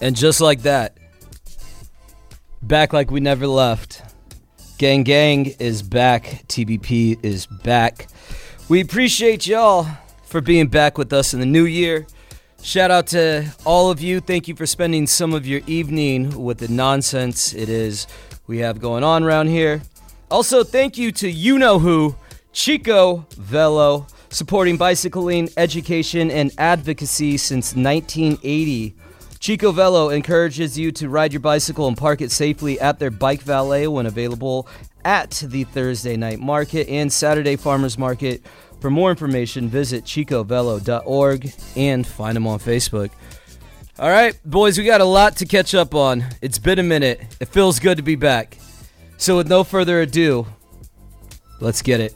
And just like that, back like we never left. Gang Gang is back. TBP is back. We appreciate y'all for being back with us in the new year. Shout out to all of you. Thank you for spending some of your evening with the nonsense it is we have going on around here. Also, thank you to you know who, Chico Velo, supporting bicycling, education, and advocacy since 1980. Chico Velo encourages you to ride your bicycle and park it safely at their bike valet when available at the Thursday night market and Saturday farmers market. For more information, visit chicovelo.org and find them on Facebook. All right, boys, we got a lot to catch up on. It's been a minute. It feels good to be back. So, with no further ado, let's get it.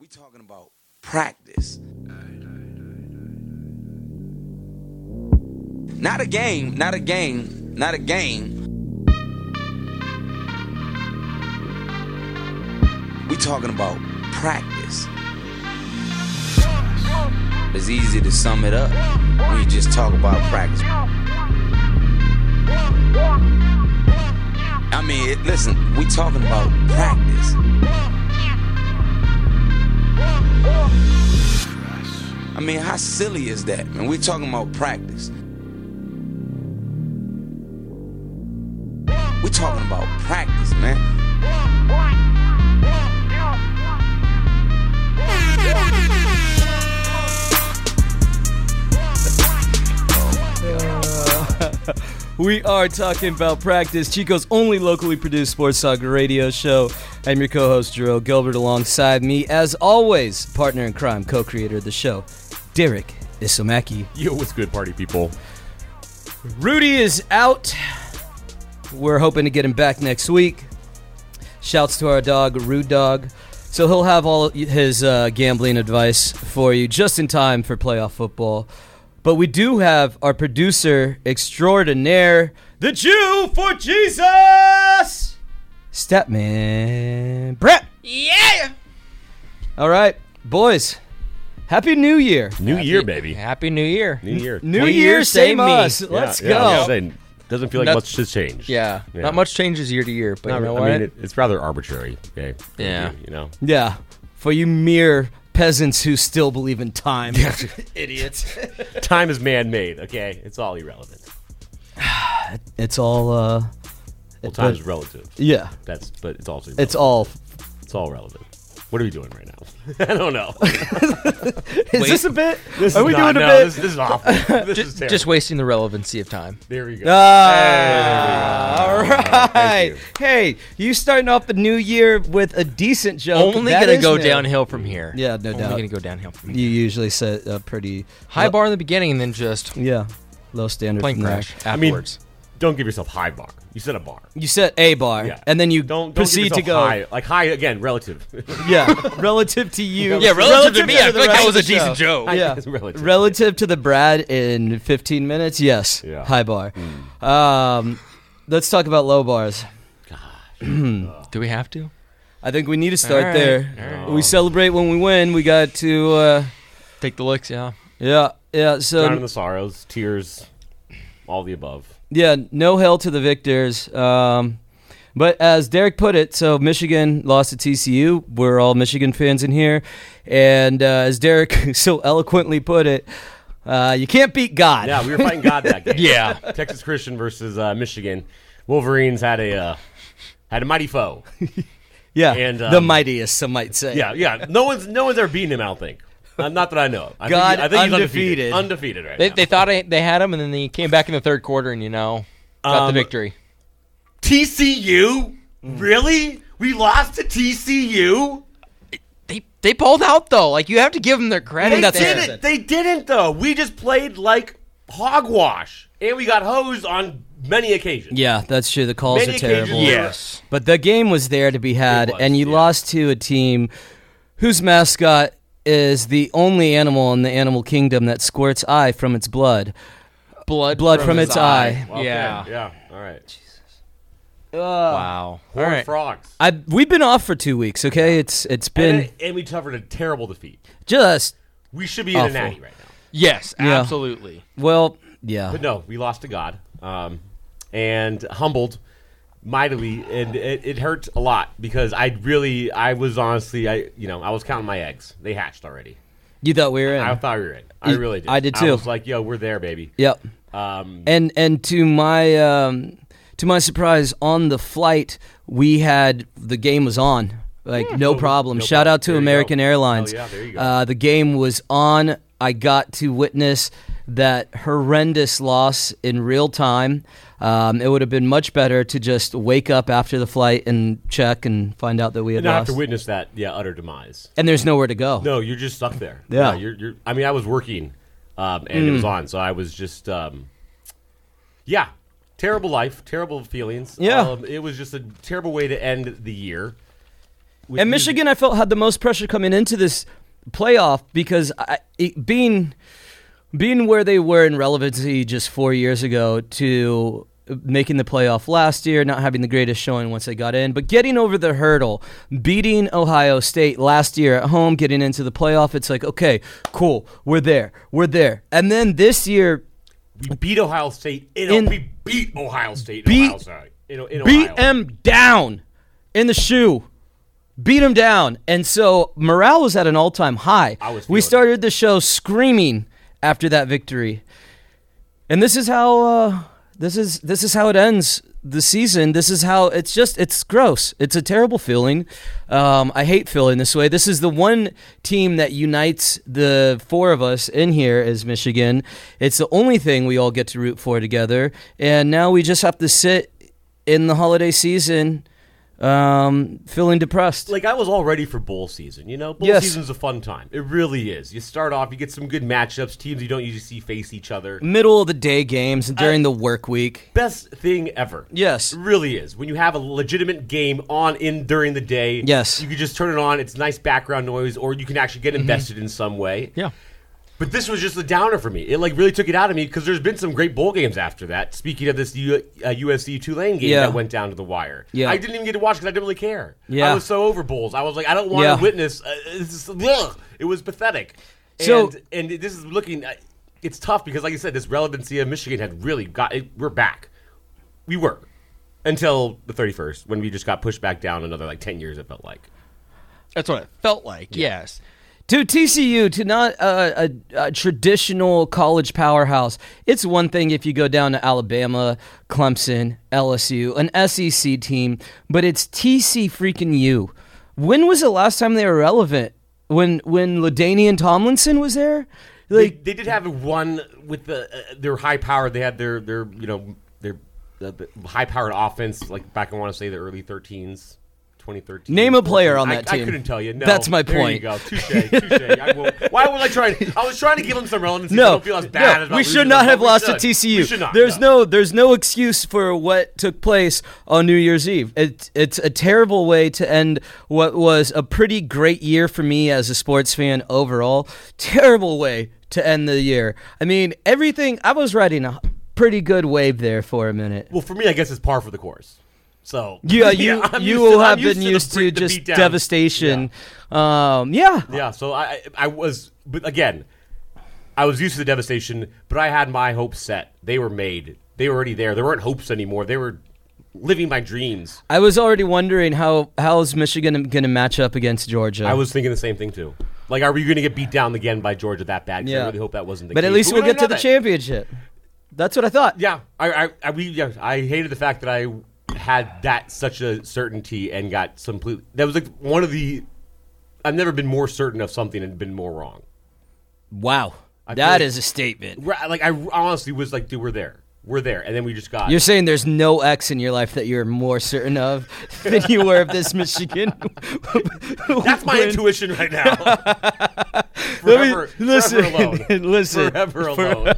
We talking about practice. Not a game, not a game, not a game. We talking about practice. It's easy to sum it up you just talk about practice. I mean, it, listen, we talking about practice. I mean, how silly is that, man? we talking about practice. We talking about practice, man. We are talking about practice, Chico's only locally produced sports talk radio show. I'm your co-host Jerome Gilbert, alongside me, as always, partner in crime, co-creator of the show, Derek Isomaki. Yo, what's good, party people? Rudy is out. We're hoping to get him back next week. Shouts to our dog, Rude Dog. So he'll have all his uh, gambling advice for you just in time for playoff football. But we do have our producer extraordinaire, the Jew for Jesus, Statman Brett. Yeah. All right, boys. Happy New Year. New year, baby. Happy New Year. New year. New 20 Year, years, same same me. us. Yeah, Let's yeah, go. just saying, doesn't feel like Not- much has changed. Yeah. Yeah. Not much changes year to year, but Not you know re- what? I mean, it, it's rather arbitrary. Okay. Yeah. You know. Yeah, for you mere peasants who still believe in time. Idiots. Time is man-made. Okay. It's all irrelevant. It's all, uh, Well, time is relative. yeah, That's, but it's also it's irrelevant. all. it's all relevant. What are we doing right now? I don't know. Is this a bit? This Are is we not- doing a no, bit? This, this is awful. This is just, terrible. just wasting the relevancy of time. there we go. Ah, all right. Thank you. Hey, you starting off the new year with a decent joke. Only That gonna is go new. downhill from here. Yeah, no doubt. Only doubt. gonna go downhill from here. You usually set a pretty High bar in the beginning, and then just Yeah, low standard. plane from there. crash mean, afterwards. Don't give yourself high bar. You set a bar. You set a bar, Yeah. and then you Don't, don't proceed to go. high. Like high again, relative. Yeah, relative to you. yeah, relative, to me, I feel like that was a decent show. joke. Yeah, It's relative. relative to the Brad in 15 minutes. Yes, Yeah. high bar. Um, let's talk about low bars. Do we have to I think we need to start All right, there. all We celebrate when we win. We got to, uh, take the licks? Yeah. yeah, yeah. So Drowning in the sorrows, tears, all the above. Yeah, no hell to the victors. Um, but as Derek put it, so Michigan lost to TCU. We're all Michigan fans in here. And uh, as Derek so eloquently put it, uh, you can't beat God. Yeah, we were fighting God that game. Yeah. Texas Christian versus uh, Michigan. Wolverines had a uh, had a mighty foe. Yeah, And, the um, mightiest, some might say. Yeah, yeah. No one's no one's ever beaten him. I don't think. Uh, not that I know. of. I God think, he- I think he's undefeated. undefeated. Undefeated right They, now. they thought I, they had him, and then they came back in the third quarter, and you know, got Um, the victory. TCU? Really? We lost to TCU? They they pulled out though. Like you have to give them their credit. They that's there. fair. didn't. They didn't though. We just played like hogwash, and we got hosed on many occasions. Yeah, that's true. The calls Many are terrible. Yes. But the game was there to be had, was, and you yeah. lost to a team whose mascot is the only animal in the animal kingdom that squirts eye from its blood. Blood, Blood from his its eye. Okay, Yeah. Yeah. All right. Uh, Wow. All Horned right. frogs. I we've been off for two weeks. Okay, it's it's been And, and we suffered a terrible defeat. just We should be in Awful. a natty right now. Yes, Yeah. absolutely. well. Yeah. But no, we lost to God, um, and humbled mightily, and it, it hurt a lot because I really, I was honestly, I you know, I was counting my eggs. They hatched already. You thought we were in. I thought we were in. I You- really did. I did I too. was like, yo, we're there, baby. yep. Um, And and to my um, to my surprise, on the flight we had the game was on. Like no problem. no Shout problem. out to There you American. Airlines. Oh, yeah, there you go. Uh, the game was on. I got to witness that horrendous loss in real time. Um, it would have been much better to just wake up after the flight and check and find out that we had and not have to witness that, yeah, utter demise. and there's nowhere to go. No, you're just stuck there. Yeah. you're, you're. I mean, I was working, um, and it was Mm. on, so I was just, um, yeah, terrible life, terrible feelings. Yeah. um, it was just a terrible way to end the year. With And Michigan, I felt had the most pressure coming into this playoff because I, being being where they were in relevancy just four years ago to making the playoff last year, not having the greatest showing once they got in, but getting over the hurdle, beating Ohio State last year at home, getting into the playoff. It's like okay, cool, we're there, we're there, and then this year we beat Ohio State. In, In- we beat Ohio State. Beat- Ohio State. In, in beat them down in the shoe. Beat them down. And so morale was at an all time high. I was we started the show screaming after that victory. And this is how uh, this is this is how it ends the season. This is how it's just it's gross. It's a terrible feeling. Um, I hate feeling this way. This is the one team that unites the four of us in here as Michigan. It's the only thing we all get to root for together. And now we just have to sit in the holiday season um, feeling depressed. Like I was all ready for bowl season. You know, bowl Yes. season's a fun time. It really is. You start off, you get some good matchups. Teams you don't usually see face each other. Middle of the day games during the work week. Best thing ever. Yes. It really is. When you have a legitimate game on in during the day, Yes. you can just turn it on. It's nice background noise, or you can actually get invested in some way. Yeah. But this was just a downer for me. It like really took it out of me because there's been some great bowl games after that. Speaking of this U- uh, USC Tulane game Yeah. that went down to the wire, Yeah. I didn't even get to watch because I didn't really care. Yeah. I was so over bowls. I was like, I don't want Yeah. to witness. Uh, it's just. It was pathetic. So- and and this is looking. uh, It's tough because, like you said, this relevancy of Michigan had really got. It, we're back. We were until the 31st when we just got pushed back down another like 10 years. It felt like. That's what it felt like. Yes. To TCU, to not a, a, a traditional college powerhouse, it's one thing if you go down to Alabama, Clemson, LSU, an SEC team, but it's TC freaking U. When was the last time they were relevant? When when Ladainian Tomlinson was there? Like they, they did have one with the uh, their high power. They had their their you know their uh, high powered offense like back I want to say the early 13s. 2013. Name a player on that I, team. I couldn't tell you. No, That's my point. There you go. Touche. Touche. I Why was I trying? I was trying to give them some relevancy. no, don't feel as bad no, we should not have lost to TCU. Not. There's no. there's no excuse for what took place on New Year's Eve. It, it's a terrible way to end what was a pretty great year for me as a sports fan overall. Terrible way to end the year. I mean, everything. I was riding a pretty good wave there for a minute. Well, for me, I guess it's par for the course. So Yeah, you I'm you will to- have been used to the just devastation. Um, yeah, Yeah, so I I was, but again, I was used to the devastation, but I had my hopes set. They were made. They were already there. There weren't hopes anymore. They were living my dreams. I was already wondering how how is Michigan going to match up against Georgia. I was thinking the same thing too. Like, are we going to get beat down again by Georgia that bad? Yeah. I really hope that wasn't the but case. But at least we we'll get to the that. championship. That's what I thought. Yeah, I, I, I, we, yeah, I hated the fact that I had that such a certainty and got complete. That was like one of the. I've never been more certain of something and been more wrong. Wow, I that is a statement. Like I honestly was like, dude, we're there, we're there, and then we just got. You're saying there's no X in your life that you're more certain of than you were of this Michigan. That's my intuition right now. Let me- listen, forever alone. listen. Forever alone.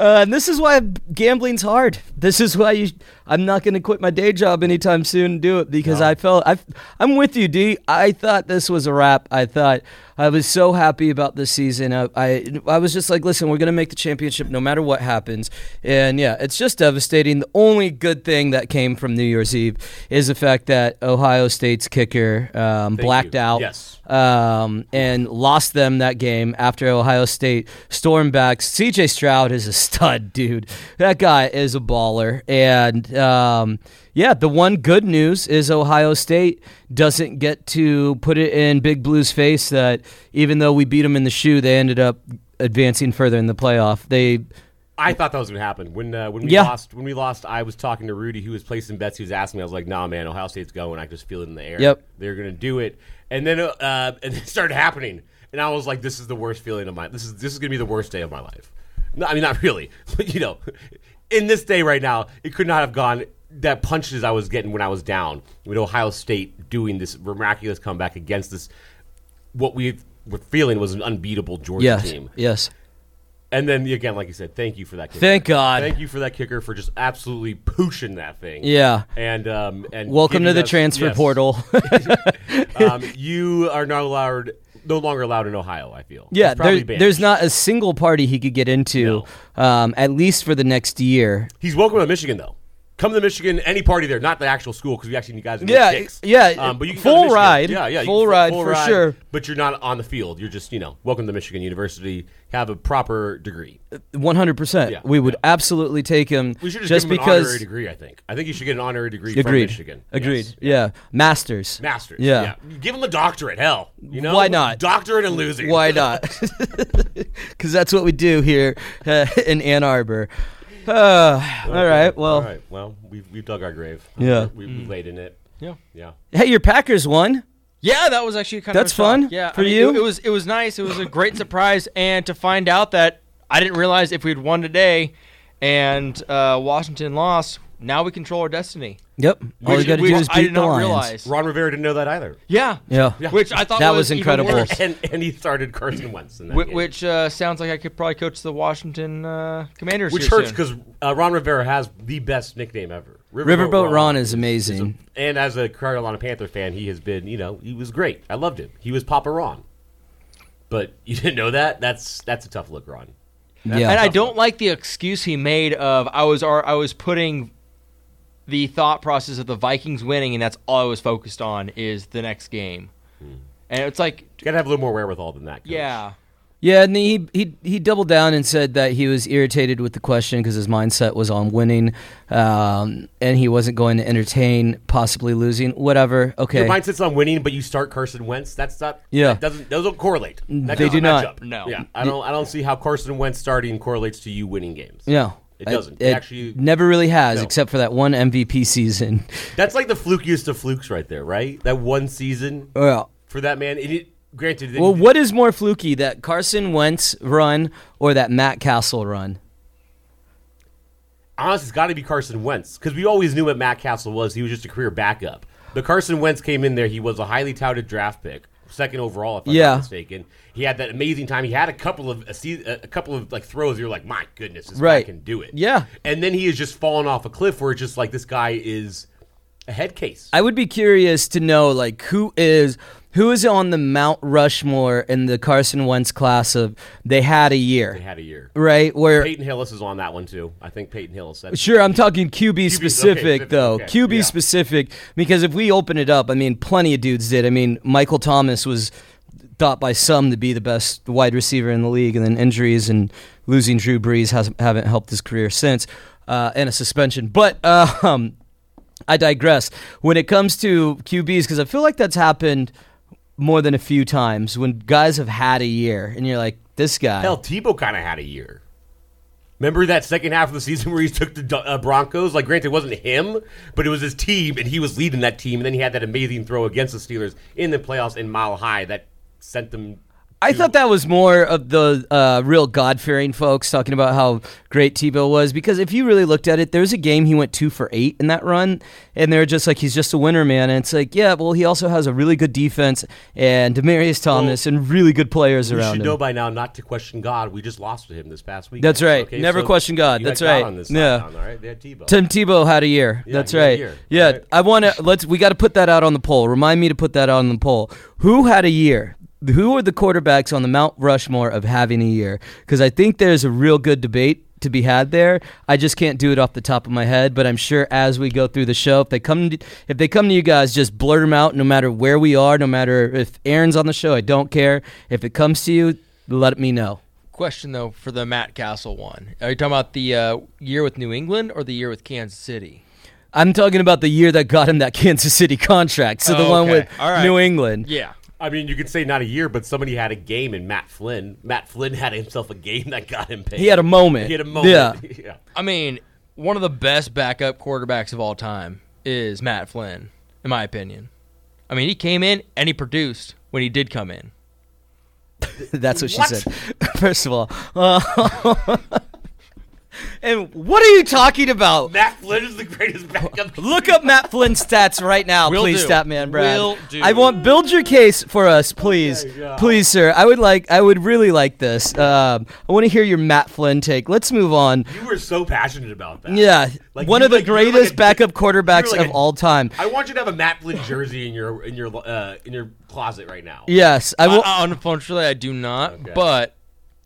Uh, and this is why gambling's hard. This is why you. I'm not going to quit my day job anytime soon and do it because I felt I I'm with you, D. I thought this was a wrap. I thought I was so happy about this season. I I, I was just like, listen, we're going to make the championship no matter what happens. And yeah, it's just devastating. The only good thing that came from New Year's Eve is the fact that Ohio State's kicker um, blacked you. out Yes. um, and lost them that game after Ohio State stormed back. CJ Stroud is a stud, dude. That guy is a baller. And um, yeah, the one good news is Ohio State doesn't get to put it in Big Blue's face that even though we beat them in the shoe, they ended up advancing further in the playoff. They. I thought that was going to happen when uh, when we Yeah. lost. When we lost, I was talking to Rudy, who was placing bets. He was asking me, I was like, "Nah, man, Ohio State's going. I just feel it in the air. Yep. they're going to do it." And then uh, and it started happening, and I was like, "This is the worst feeling of my. This is this is going to be the worst day of my life." No, I mean, not really, but you know, in this day right now, it could not have gone. That punches I was getting when I was down with Ohio State doing this miraculous comeback against this, what we were feeling was an unbeatable Georgia Yes. team. Yes. And then again, like you said, thank you for that. Kicker. Thank God. Thank you for that kicker for just absolutely pushing that thing. Yeah. And um and Welcome to the us- transfer yes. portal. um, you are not allowed, no longer allowed in Ohio. I feel. Yeah, there, there's not a single party he could get into, um, at least for the next year. He's welcome to Michigan though. Come to Michigan, any party there, not the actual school, because we actually need guys. Yeah, get kicks. yeah, Um, but you full come to Michigan. ride. Yeah, yeah, Full ride for sure. But you're not on the field. You're just, you know, welcome to Michigan University. Have a proper degree. One hundred percent. We would yeah. absolutely take him. We should just, just give him an because. honorary degree. I think. I think you should get an honorary degree from Agreed. Michigan. Agreed. Yes. Yeah. Masters. Masters. Yeah. Give him a doctorate. Hell, you know Why not? Doctorate and losing. Why not? Because that's what we do here uh, in Ann Arbor. Uh, all right. Well, All right. Well, we've, we've dug our grave. Yeah. We, we laid in it. Yeah. Yeah. hey, your Packers won. Yeah, that was actually kind That's of a shock. fun Yeah, for I mean, you? It, it was it was nice. It was a great surprise, and to find out that I didn't realize if we'd won today, and uh, Washington lost, now we control our destiny. Yep. All you got to do is I beat did the not Lions. realize. Ron Rivera didn't know that either. Yeah, Yeah. which I thought That was, was even incredible. worse. And and he started Carson Wentz in that Whi- game. which uh, sounds like I could probably coach the Washington uh, Commanders. which here hurts because uh, Ron Rivera has the best nickname ever. Riverboat Ron is amazing. and as a Carolina Panther fan, he has been, you know, he was great. I loved him. He was Papa Ron. But you didn't know that? That's that's a tough look, Ron. Yeah. and I don't like the excuse he made of I was I was putting the thought process of the Vikings winning, and that's all I was focused on is the next game. Hmm. And it's like, You got to have a little more wherewithal than that. Coach. yeah, Yeah, and he he he doubled down and said that he was irritated with the question because his mindset was on winning, um, and he wasn't going to entertain possibly losing. Whatever. Okay. Your mindset's on winning, but you start Carson Wentz. That's not. Yeah. That doesn't those don't correlate. That They do not. up. No. Yeah. I don't. I don't see how Carson Wentz starting correlates to you winning games. no, It doesn't. It, It actually- never really has, No. except for that one MVP season. That's like the flukiest of flukes, right there. Right. That one season oh, Well, for that man. It, granted. well, what is more fluky, that Carson Wentz run or that Matt Cassel run? honestly, it's got to be Carson Wentz because we always knew what Matt Cassel was. He was just a career backup. But Carson Wentz came in there. He was a highly touted draft pick, second overall, if I'm Yeah. not mistaken. He had that amazing time. He had a couple of a, a couple of like throws. You're like, my goodness, this Right. guy can do it. Yeah. And then he is just fallen off a cliff where it's just like this guy is a head case. I would be curious to know like who is who is on the Mount Rushmore in the Carson Wentz class of they had a year. They had a year. right? Where Peyton Hillis is on that one too. I think Peyton Hillis. Said Sure, I'm talking QB, okay, specific specific, though. okay, QB yeah. specific because if we open it up, I mean, plenty of dudes did. I mean, Michael Thomas was thought by some to be the best wide receiver in the league, and then injuries and losing Drew Brees has, haven't helped his career since, uh, and a suspension. But uh, um, I digress. When it comes to QBs, because I feel like that's happened more than a few times when guys have had a year, and you're like, this guy. Hell, Tebow kind of had a year. Remember that second half of the season where he took the uh, Broncos? Like, granted, it wasn't him, but it was his team, and he was leading that team. And then he had that amazing throw against the Steelers in the playoffs in Mile High that sent them I thought that was more of the uh, real God fearing folks talking about how great Tebow was because if you really looked at it, there was a game he went two for eight in that run, and they're just like he's just a winner, man. And it's like, yeah, well, he also has a really good defense and Demaryius Thomas and really good players You around should him. know by now not to question God. We just lost to him this past week. That's right. Never question God. you That's right. this Yeah. now, all right? They had Tebow. Tim Tebow had a year. Yeah, That's he had a right. year. Yeah, Right. I want to let's we got to put that out on the poll. Remind me to put that out on the poll. Who had a year? Who are the quarterbacks on the Mount Rushmore of having a year? Because I think there's a real good debate to be had there. I just can't do it off the top of my head, but I'm sure as we go through the show, if they come to, if they come to you guys, just blurt them out. No matter where we are, no matter if Aaron's on the show, I don't care. If it comes to you, let me know. Question though for the Matt Cassel one. Are you talking about the uh, year with New England or the year with Kansas City? I'm talking about the year that got him that Kansas City contract. So the one okay. with right. New England. Yeah. I mean, you could say not a year, but somebody had a game in Matt Flynn. Matt Flynn had himself a game that got him paid. He had a moment. He had a moment. Yeah. yeah. I mean, one of the best backup quarterbacks of all time is Matt Flynn, in my opinion. I mean, he came in and he produced when he did come in. That's what she said. First of all, uh, and what are you talking about? Matt Flynn is the greatest backup. Look up Matt Flynn's stats right now, Will please, do. Statman Brad. Will do. I want build your case for us, please, yeah. please, sir. I would like, I would really like this. Um, I want to hear your Matt Flynn take. Let's move on. You were so passionate about that. Yeah, Like, one you of the like- you're like greatest a- backup quarterbacks like of a- all time. I want you to have a Matt Flynn jersey in your in your uh, in your closet right now. Yes, I will. I, unfortunately, I do not, Okay. but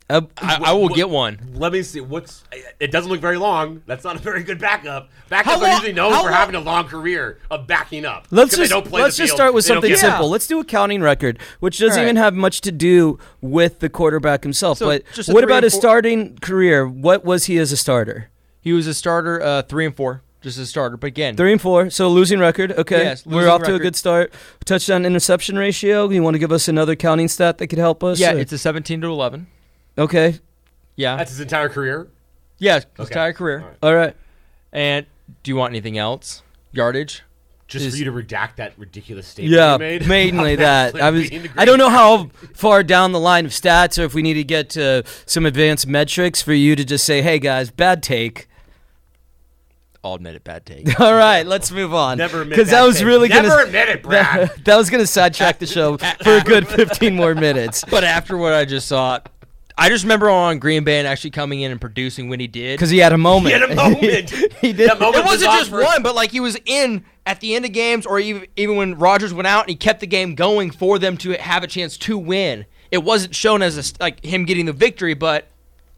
uh, I, I will What- get one. Let me see. What's it doesn't look very long. That's not a very good backup. Backups How are long- usually known for long- having a long career of backing up. Let's 'Cause they just don't play let's the just field, start with they something get- simple. Let's do a counting record, which doesn't All right. even have much to do with the quarterback himself. So, but just what about his starting career? What was he as a starter? He was a starter, uh, three and four, just a starter. But again, Three and four, so losing record. Okay, Yes, we're losing off to a good start. Touchdown interception ratio. You want to give us another counting stat that could help us? yeah, Or- it's a seventeen to eleven. Okay. Yeah, That's his entire career. yeah, his Okay. entire career. All right. All right. And do you want anything else? Yardage. Just Is- for you to redact that ridiculous statement Yeah, you made. mainly about that. I was. being the I don't know how far down the line of stats, or if we need to get to some advanced metrics for you to just say, "Hey guys, bad take." I'll admit it, bad take. All right, let's move on. Never admit because that was take. really Never gonna admit it, Brad. That, that was gonna sidetrack the show for a good fifteen more minutes. but after what I just saw, I just remember on Green Bay and actually coming in and producing when he did. Because he had a moment. He had a moment. he did. That moment it wasn't was just awkward. one, but like he was in at the end of games, or even even when Rodgers went out and he kept the game going for them to have a chance to win. It wasn't shown as a, s- like him getting the victory, but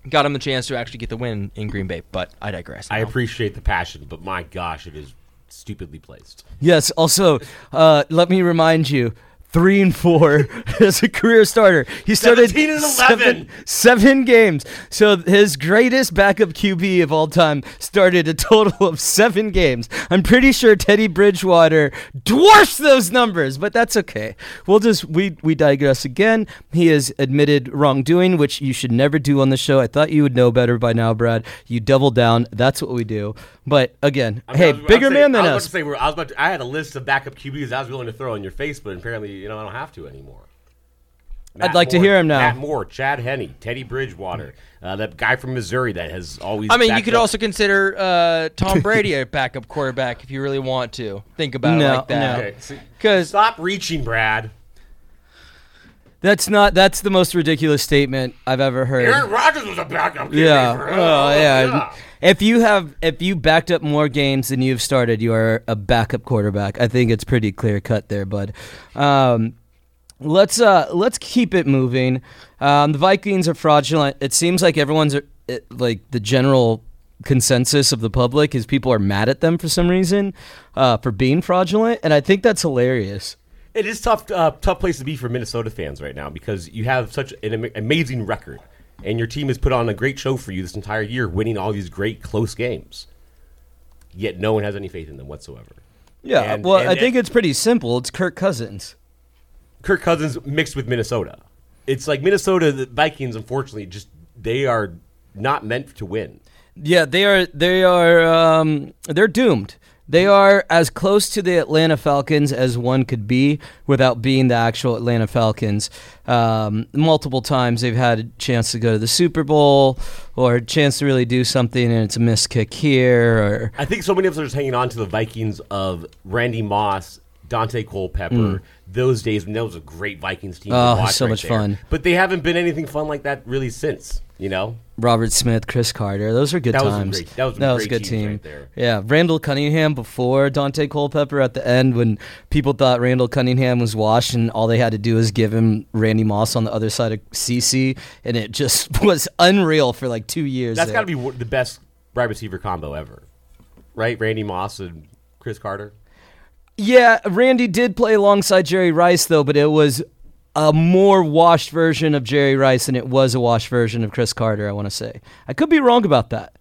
got him the chance to actually get the win in Green Bay. But I digress. I appreciate the passion, but my gosh, it is stupidly placed. Yes. Also, uh, let me remind you. Three and four as a career starter. He started 17 and 11. Seven, seven games. So his greatest backup QB of all time started a total of seven games. I'm pretty sure Teddy Bridgewater dwarfs those numbers, but that's okay. We'll just we we digress again. He has admitted wrongdoing, which you should never do on the show. I thought you would know better by now, Brad. You double down. That's what we do. But again, I mean, hey, was- bigger man than I was us. Say, I was about to, I had a list of backup QBs I was willing to throw on your face, but apparently, you know, I don't have to anymore. I'd like to hear him now. Matt Moore, Chad Henne, Teddy Bridgewater, uh, that guy from Missouri that has always. Been. I mean, you could up- also consider uh, Tom Brady a backup quarterback if you really want to think about it like that. Okay, see, Because stop reaching, Brad. That's not. That's the most ridiculous statement I've ever heard. Aaron Rodgers was a backup. Yeah. for- Oh, yeah. yeah. If you have, if you backed up more games than you've started, you are a backup quarterback. I think it's pretty clear cut there, bud. Um, let's uh, let's keep it moving. Um, the Vikings are fraudulent. It seems like everyone's uh, it, like the general consensus of the public is people are mad at them for some reason uh, for being fraudulent, and I think that's hilarious. It is tough, uh, tough place to be for Minnesota fans right now because you have such an ama- amazing record, and your team has put on a great show for you this entire year, winning all these great close games. Yet no one has any faith in them whatsoever. Yeah. And- well, and- I think it's pretty simple. It's Kirk Cousins. Kirk Cousins mixed with Minnesota. It's like Minnesota, the Vikings, unfortunately, just they are not meant to win. Yeah, they are. They are. Um, they're doomed. They are as close to the Atlanta Falcons as one could be without being the actual Atlanta Falcons. Um, multiple times they've had a chance to go to the Super Bowl or a chance to really do something, and it's a missed kick here. Or I think so many of us are just hanging on to the Vikings of Randy Moss, Daunte Culpepper, those days when that was a great Vikings team. to Mm. Oh, watch so right much there. fun. But they haven't been anything fun like that really since. You know, Robert Smith, Cris Carter. Those are good That was a times. great- that was a good team. right there. Yeah, Randall Cunningham before Daunte Culpepper at the end when people thought Randall Cunningham was washed and all they had to do was give him Randy Moss on the other side of CC and it just was unreal for like two years. That's got to be the best wide receiver combo ever, right? Randy Moss and Cris Carter. Yeah, Randy did play alongside Jerry Rice though, but it was a more washed version of Jerry Rice than it was a washed version of Cris Carter. I want to say I could be wrong about that.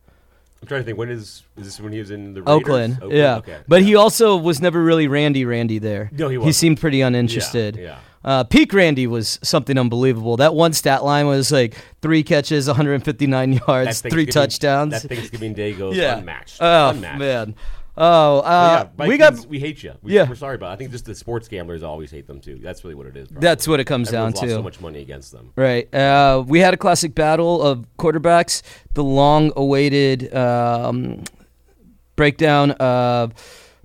I'm trying to think. When is is this when he was in the Raiders? Oakland, yeah. Okay. But he also was never really Randy Randy there. No, he wasn't. He seemed pretty uninterested. Yeah, yeah. Uh, peak Randy was something unbelievable. That one stat line was like three catches, 159 yards, three touchdowns. That Thanksgiving Day goes yeah. unmatched. Oh unmatched. man. Oh, uh, yeah, we got. We hate you. We, Yeah. we're sorry about. It. I think just the sports gamblers always hate them too. That's really what it is. probably. That's what it comes Everyone's down lost to. So much money against them. Right. Uh, we had a classic battle of quarterbacks. The long-awaited um, breakdown of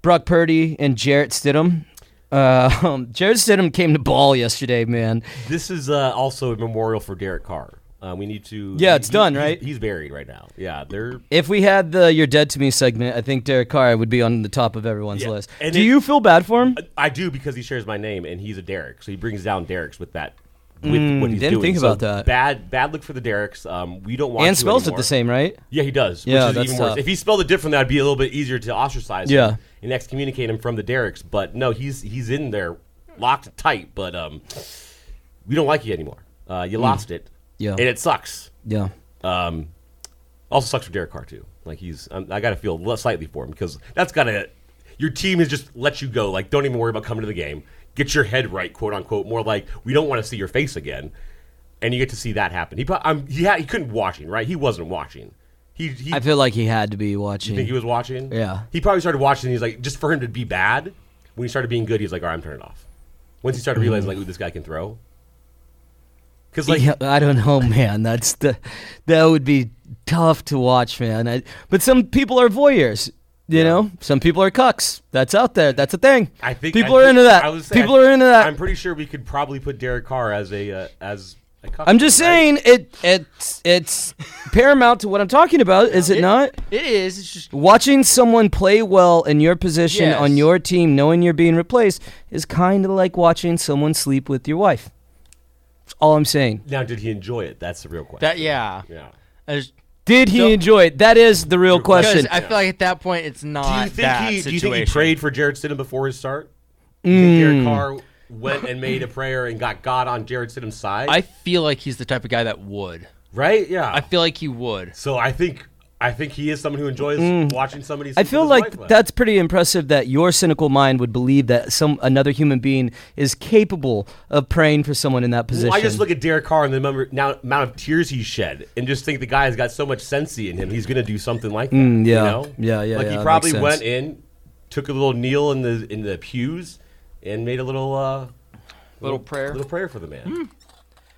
Brock Purdy and Jarrett Stidham. Uh, um, Jarrett Stidham came to ball yesterday, man. This is uh, also a memorial for Derek Carr. Uh, we need to. Yeah, it's done, he's- right? He's buried right now. Yeah, they're. If we had the "You're Dead to Me" segment, I think Derek Carr would be on the top of everyone's Yeah, list. and Do it- you feel bad for him? I do because he shares my name and he's a Derek, so he brings down Dereks with that. With Mm, what he's didn't doing. think So about that. Bad, bad look for the Dereks. Um, we don't want. and spells it the same, right? Yeah, he does. Yeah, which is that's even worse. If he spelled it different, that'd be a little bit easier to ostracize Yeah. him and excommunicate him from the Derricks. But no, he's he's in there, locked tight. But um, we don't like you anymore. Uh, you lost it. Yeah. and it sucks. Yeah. Um, also sucks for Derek Carr too. Like he's, um, I got to feel slightly for him because that's got to. Your team has just let you go. Like, don't even worry about coming to the game. Get your head right, quote unquote. More like we don't want to see your face again, and you get to see that happen. He, um, he, had, he couldn't watching, right? He wasn't watching. He, he I feel like he had to be watching. you think he was watching? Yeah. He probably started watching. And he's like, just for him to be bad. When he started being good, he's like, all right, I'm turning off. Once he started realizing like, ooh, this guy can throw. Because like, Yeah, I don't know, man. That's the that would be tough to watch, man. I, but some people are voyeurs. You know, some people are cucks. That's out there. That's a thing. I think people I are think- into that. I would say- people I- are into that. I'm pretty sure we could probably put Derek Carr as a uh, as a cuck, I'm just right? saying it. It's it's paramount to what I'm talking about, is it, not? It is. It's just Watching someone play well in your position Yes. on your team, knowing you're being replaced, is kind of like watching someone sleep with your wife. That's all I'm saying. Now, did he enjoy it? That's the real question. that. Yeah. Yeah. As- Did he So- enjoy it? That is the real question. question. Because I feel like at that point it's not Do you think that he? Do you situation. think he prayed for Jarrett Stidham before his start? Do you think Derek mm. Carr went and made a prayer and got God on Jarrett Stidham's side? I feel like he's the type of guy that would. right? Yeah. I feel like he would. so I think I think he is someone who enjoys watching somebody. I feel like that's pretty impressive that your cynical mind would believe that some another human being is capable of praying for someone in that position. Well, I just look at Derek Carr and the number, now, amount of tears he shed, and just think the guy has got so much sensey in him. He's going to do something like that. Mm, yeah. you know? Yeah, yeah, Like yeah, he probably went in, took a little kneel in the in the pews, and made a little uh, Little prayer. little prayer for the man.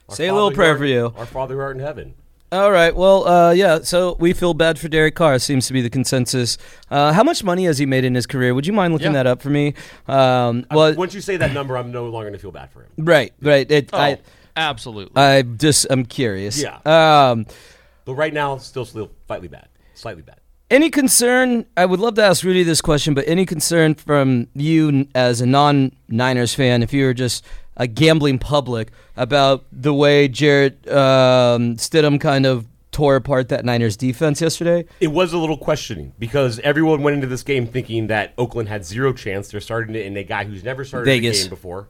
Our Say a little prayer art- for you. Our Father who art in heaven. All right. Well, uh, yeah. So we feel bad for Derek Carr. Seems to be the consensus. Uh, how much money has he made in his career? Would you mind looking Yeah. that up for me? Um, well, Once you say that number, I'm no longer going to feel bad for him. right, right. It, Oh, I, absolutely. I just, I'm curious. Yeah. Um, But right now, still still slightly bad. Slightly bad. any concern? I would love to ask Rudy this question, but any concern from you as a non-Niners fan, if you were just a gambling public, about the way Jarrett um, Stidham kind of tore apart that Niners defense yesterday? It was a little questioning because everyone went into this game thinking that Oakland had zero chance. They're starting it in a guy who's never started Vegas. a game before.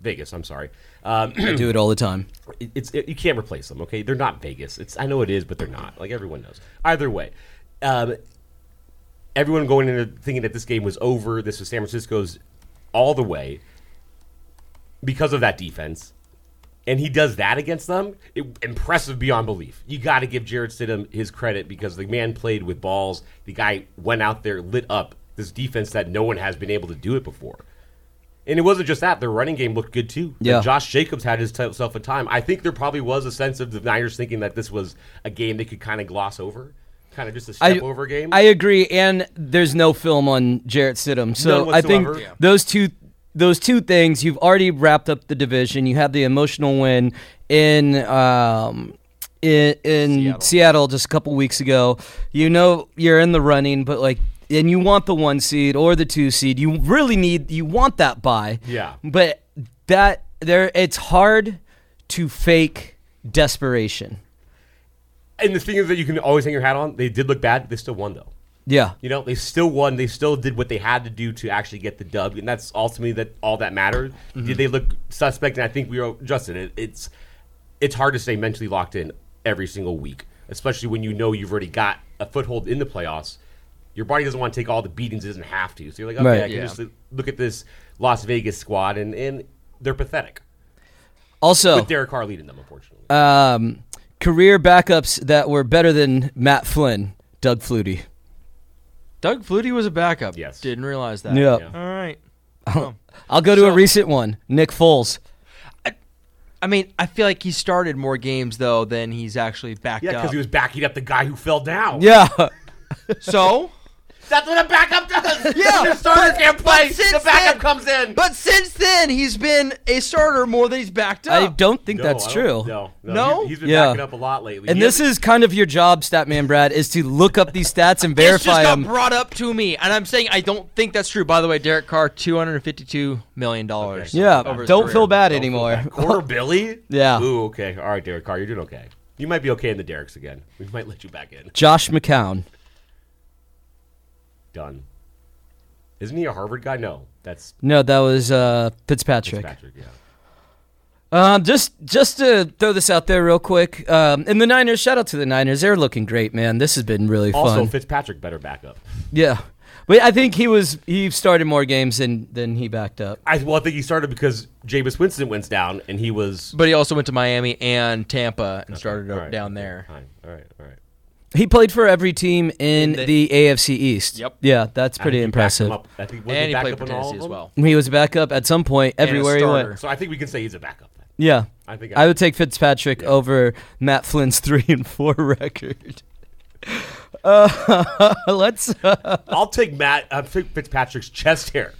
Vegas, I'm sorry. Um, I do it all the time. it- it's it, you can't replace them. Okay, they're not Vegas. It's I know it is, but they're not. Like everyone knows. Either way, um, everyone going into thinking that this game was over. This was San Francisco's all the way because of that defense. And he does that against them. It, impressive beyond belief. You got to give Jarrett Stidham his credit because the man played with balls. The guy went out there, lit up this defense that no one has been able to do it before. And it wasn't just that; their running game looked good too. Yeah. And Josh Jacobs had himself a time. I think there probably was a sense of the Niners thinking that this was a game they could kind of gloss over, kind of just a step over game. I agree, and there's no film on Jarrett Stidham, so I think. Yeah. those two those two things you've already wrapped up the division. You had the emotional win in um, in, in Seattle. Seattle. just a couple weeks ago. You know you're in the running, but like. And you want the one seed or the two seed. You really need. You want that buy. Yeah. But that there, it's hard to fake desperation. and the thing is that you can always hang your hat on. They did look bad. They still won though. Yeah. You know, they still won. They still did what they had to do to actually get the dub, and that's ultimately that all that mattered. Did they look suspect? And I think we were Justin. It, it's it's hard to stay mentally locked in every single week, especially when you know you've already got a foothold in the playoffs. Your body doesn't want to take all the beatings; it doesn't have to. So you're like, okay, Right. I can Yeah. just look at this Las Vegas squad, and and they're pathetic. Also, With Derek Carr leading them, unfortunately. um, career backups that were better than Matt Flynn, Doug Flutie. Doug Flutie was a backup. Yes. Didn't realize that. Yeah. Yeah. All right. I'll go to a recent one. Nick Foles. I mean, I feel like he started more games though than he's actually backed yeah, up. because he was backing up the guy who fell down. Yeah. so, That's what a backup does. Yeah, the starter but- can't play. The backup then- comes in. but since then he's been a starter more than he's backed up. I don't think No, that's true. don't- No, no, No? He, has been Yeah. backing up a lot lately. And He this is kind of your job, Statman Brad, is to look up these stats and This just verify got them. brought up to me, and I'm saying I don't think that's true. By the way, Derek Carr, two hundred and fifty-two million dollars. Okay. Yeah, don't career. feel bad Don't feel anymore. bad. Quarter Billy. Yeah. Ooh, okay. All right, Derek Carr, you're doing okay. You might be okay in the Derricks again. We might let you back in. Josh McCown. Done. Isn't he a Harvard guy? No, that's No, that was uh, Fitzpatrick. Patrick. Yeah. Um, just just to throw this out there real quick. Um, and the Niners, shout out to the Niners. They're looking great, man. This has been really Also, fun. Also, Fitzpatrick better back up. yeah. But I think he was he started more games than than he backed up. I well, I think he started because Jameis Winston went down, and he was But he also went to Miami and Tampa and started All right, down there. fine. All right, all right. He played for every team in the, the- AFC East. Yep. Yeah, that's pretty think him impressive. up. I think And he he played up for Tennessee as well. He was back up at some point And a everywhere he went. So I think we can say he's a backup. Then. Yeah. I think I would take Fitzpatrick over Matt Flynn's three and four record. Uh, let's. Uh, I'll take Matt. I'll take Fitzpatrick's chest hair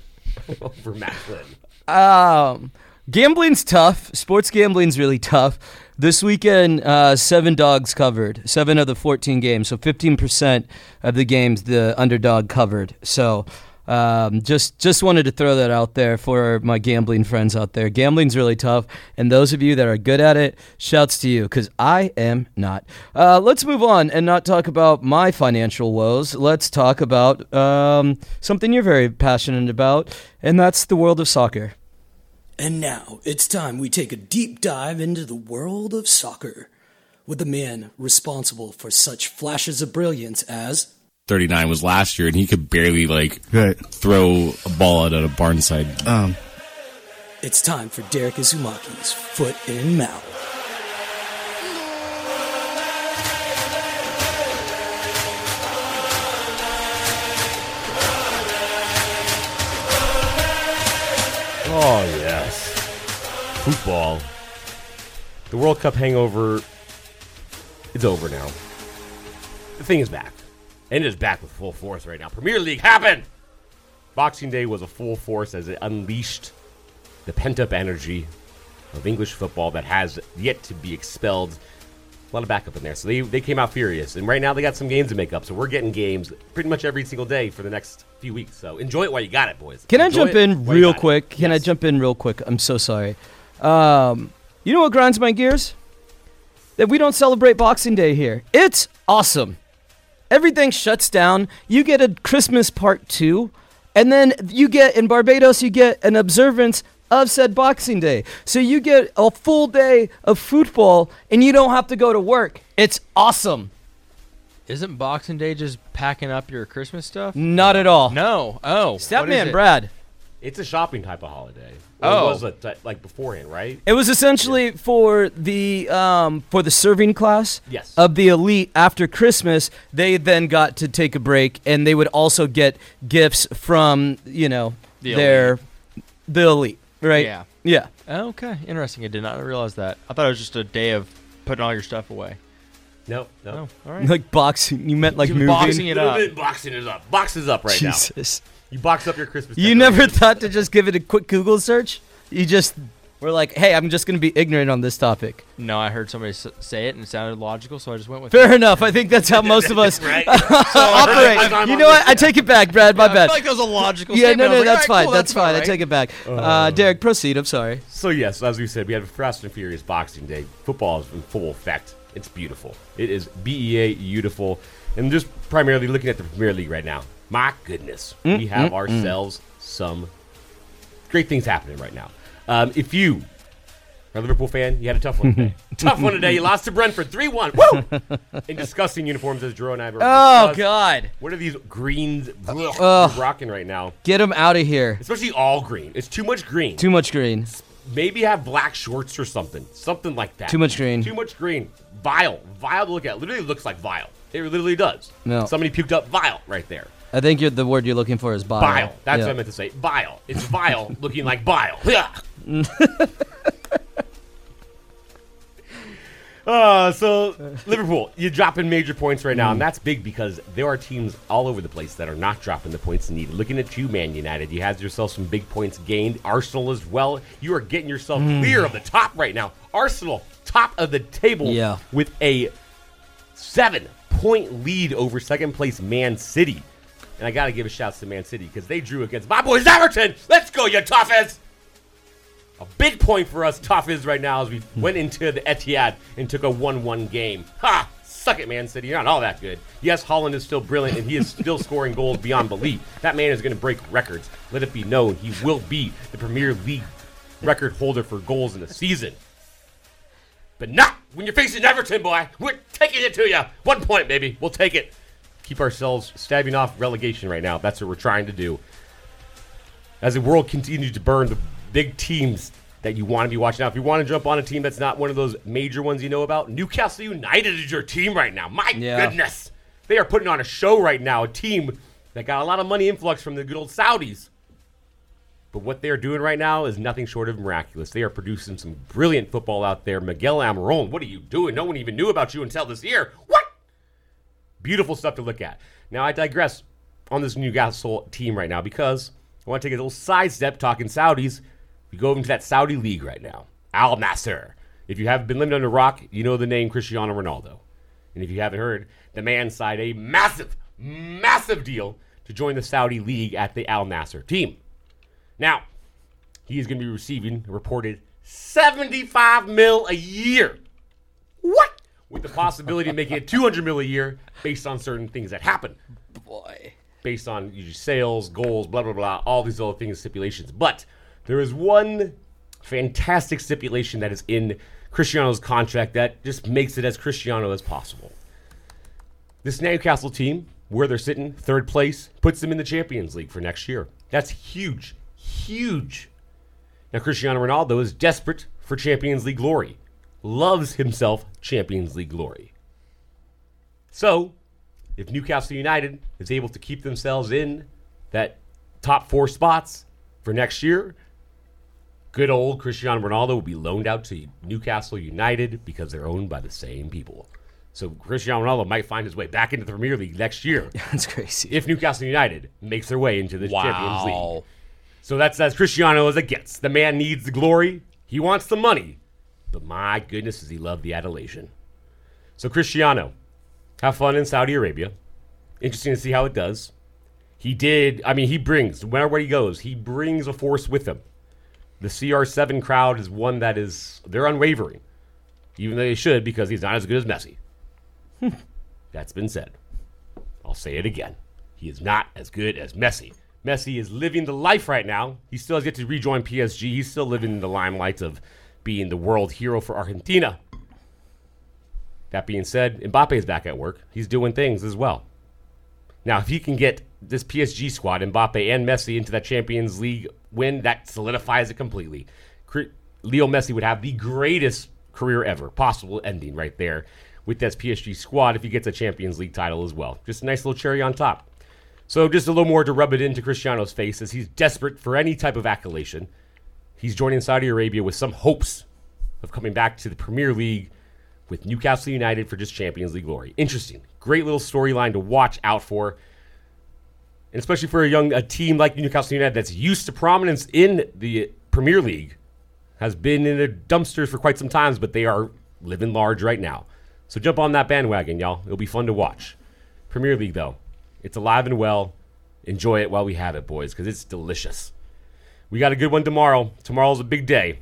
over Matt Flynn. um, gambling's tough. Sports gambling's really tough. This weekend, uh, seven dogs covered. Seven of the fourteen games, so fifteen percent of the games the underdog covered. So. Um, just just wanted to throw that out there for my gambling friends out there. Gambling's really tough, and those of you that are good at it, shouts to you because I am not. Uh, let's move on and not talk about my financial woes. Let's talk about um, something you're very passionate about, and that's the world of soccer. And now it's time we take a deep dive into the world of soccer with the man responsible for such flashes of brilliance as 39 was last year, and he could barely like Right. throw a ball out at a barnside. Um, it's time for Derek Izumaki's Foot in Mouth. Oh yes, football. The World Cup hangover. It's over now. The thing is back, and it is back with full force right now. Premier League happened. Boxing Day was a full force as it unleashed the pent-up energy of English football that has yet to be expelled. A lot of backup in there, so they they came out furious, and right now they got some games to make up. So we're getting games pretty much every single day for the next few weeks. So enjoy it while you got it, boys. Can I jump in real got it. quick? Can I jump in real quick? I'm so sorry. Um, you know what grinds my gears? That we don't celebrate Boxing Day here. It's awesome. Everything shuts down. You get a Christmas part two, and then you get in Barbados you get an observance of said Boxing Day. So you get a full day of football, and you don't have to go to work. It's awesome. Isn't Boxing Day just packing up your Christmas stuff? Not at all. No. Oh. what is Statman it? Brad. It's a shopping type of holiday. Oh. Was it like beforehand, right? It was essentially for the um, for the serving class Yes. of the elite. After Christmas, they then got to take a break, and they would also get gifts from you know The their the elite, right? Yeah. yeah. Okay, interesting. I did not realize that. I thought it was just a day of putting all your stuff away. No, no. Oh, all right. Like boxing. You meant like moving. boxing it up. boxing is up. Boxes up right now. Jesus. You box up your Christmas. You never thought to just give it a quick Google search? You just were like, hey, I'm just going to be ignorant on this topic. No, I heard somebody s- say it and it sounded logical, so I just went with it. Fair enough. I think that's how most of us right? operate. I'm You on know this what? I take it back, Brad. My I bad. feel like that was a logical Yeah, statement. no, was no, like, that's all right, fine. cool, that's about fine. I right. take it back. Uh, Derek, proceed. I'm sorry. So yes, as we said, we had Fast and Furious Boxing Day. Football is in full effect. It's beautiful. It is BEA beautiful, and just primarily looking at the Premier League right now. My goodness, we mm, have mm, mm. ourselves some great things happening right now. Um, if you are a Liverpool fan, you had a tough one today. tough one today. You lost to Brentford three one. Woo! In disgusting uniforms, as Drew and I were. Oh. God. What are these greens Ugh. rocking right now? Get them out of here. Especially all green. It's too much green. Too much green. Maybe have black shorts or something. Something like that. Too much green. Too much green. Vile. Vile to look at. Literally looks like vile. It literally does. No. Somebody puked up vile right there. I think you're, the word you're looking for is bile. Bile. That's Yeah. what I meant to say. Bile. It's vile looking like bile. Uh, so Liverpool, you're dropping major points right now, and that's big because there are teams all over the place that are not dropping the points needed. Looking at you, Man United, you had yourself some big points gained. Arsenal as well. You are getting yourself clear of the top right now. Arsenal, top of the table, Yeah. with a seven-point lead over second place Man City. And I got to give a shout out to Man City because they drew against my boys Everton. Let's go, you Toffees! A big point for us Toffees right now as we hmm. went into the Etihad and took a 1-1 game. Ha! Suck it, Man City. You're not all that good. Yes, Haaland is still brilliant and he is still scoring goals beyond belief. That man is going to break records. Let it be known he will be the Premier League record holder for goals in the season. But not when you're facing Everton, boy. We're taking it to you. One point, baby. We'll take it. Keep ourselves stabbing off relegation right now. That's what we're trying to do. As the world continues to burn the big teams that you want to be watching out. If you want to jump on a team that's not one of those major ones you know about, Newcastle United is your team right now. My Yeah. goodness. They are putting on a show right now. A team that got a lot of money influx from the good old Saudis. But what they're doing right now is nothing short of miraculous. They are producing some brilliant football out there. Miguel Almirón, what are you doing? No one even knew about you until this year. What? Beautiful stuff to look at. Now, I digress on this Newcastle team right now because I want to take a little sidestep talking Saudis. We go into that Saudi league right now. Al Nassr. If you haven't been living under a rock, you know the name Cristiano Ronaldo. And if you haven't heard, the man signed a massive, massive deal to join the Saudi league at the Al Nassr team. Now, he is going to be receiving reported 75 mil a year. What? With the possibility of making it 200 mil a year based on certain things that happen. Boy. Based on your sales, goals, blah, blah, blah, all these other things, stipulations. But there is one fantastic stipulation that is in Cristiano's contract that just makes it as Cristiano as possible. This Newcastle team, where they're sitting, third place, puts them in the Champions League for next year. That's huge. Huge. Now, Cristiano Ronaldo is desperate for Champions League glory, loves himself Champions League glory. So, if Newcastle United is able to keep themselves in that top four spots for next year, good old Cristiano Ronaldo will be loaned out to Newcastle United because they're owned by the same people. So Cristiano Ronaldo might find his way back into the Premier League next year That's crazy. if Newcastle United makes their way into the Champions League. So that's as Cristiano as it gets. The man needs the glory. He wants the money. But my goodness, does he love the adulation. So Cristiano, have fun in Saudi Arabia. Interesting to see how it does. He did, I mean, he brings, wherever he goes, he brings a force with him. The CR7 crowd is one that is, they're unwavering. Even though they should, because he's not as good as Messi. That's been said. I'll say it again. He is not as good as Messi. Messi is living the life right now. He still has yet to rejoin PSG. He's still living in the limelight of being the world hero for Argentina. That being said, Mbappe is back at work. He's doing things as well. Now, if he can get this PSG squad, Mbappe and Messi, into that Champions League win, that solidifies it completely. Leo Messi would have the greatest career ever, possible ending right there with that PSG squad if he gets a Champions League title as well. Just a nice little cherry on top. So just a little more to rub it into Cristiano's face as he's desperate for any type of accolation. He's joining Saudi Arabia with some hopes of coming back to the Premier League with Newcastle United for just Champions League glory. Interesting. Great little storyline to watch out for. And especially for a young a team like Newcastle United that's used to prominence in the Premier League, has been in the dumpsters for quite some times, but they are living large right now. So jump on that bandwagon, y'all. It'll be fun to watch. Premier League, though, it's alive and well. Enjoy it while we have it, boys, because it's delicious. We got a good one tomorrow. Tomorrow's a big day.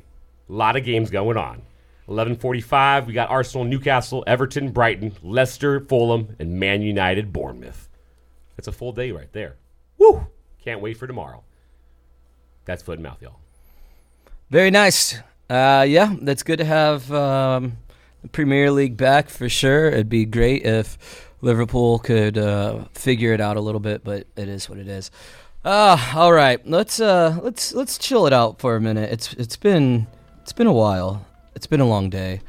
A lot of games going on. 11:45, we got Arsenal, Newcastle, Everton, Brighton, Leicester, Fulham, and Man United, Bournemouth. That's a full day right there. Woo! Can't wait for tomorrow. That's foot and mouth, y'all. Very nice. Uh, yeah, that's good to have um, the Premier League back for sure. It'd be great if Liverpool could uh, figure it out a little bit, but it is what it is. Uh, all right, let's uh, let's let's chill it out for a minute. It's it's been it's been a while. It's been a long day.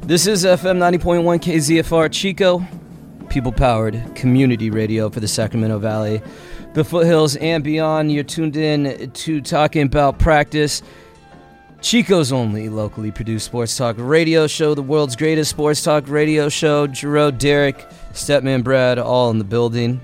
This is FM 90.1 KZFR Chico, people powered community radio for the Sacramento Valley, the foothills, and beyond. You're tuned in to talking about practice. Chico's only locally produced sports talk radio show, the world's greatest sports talk radio show. Jerome, Derek, Statman Brad, all in the building.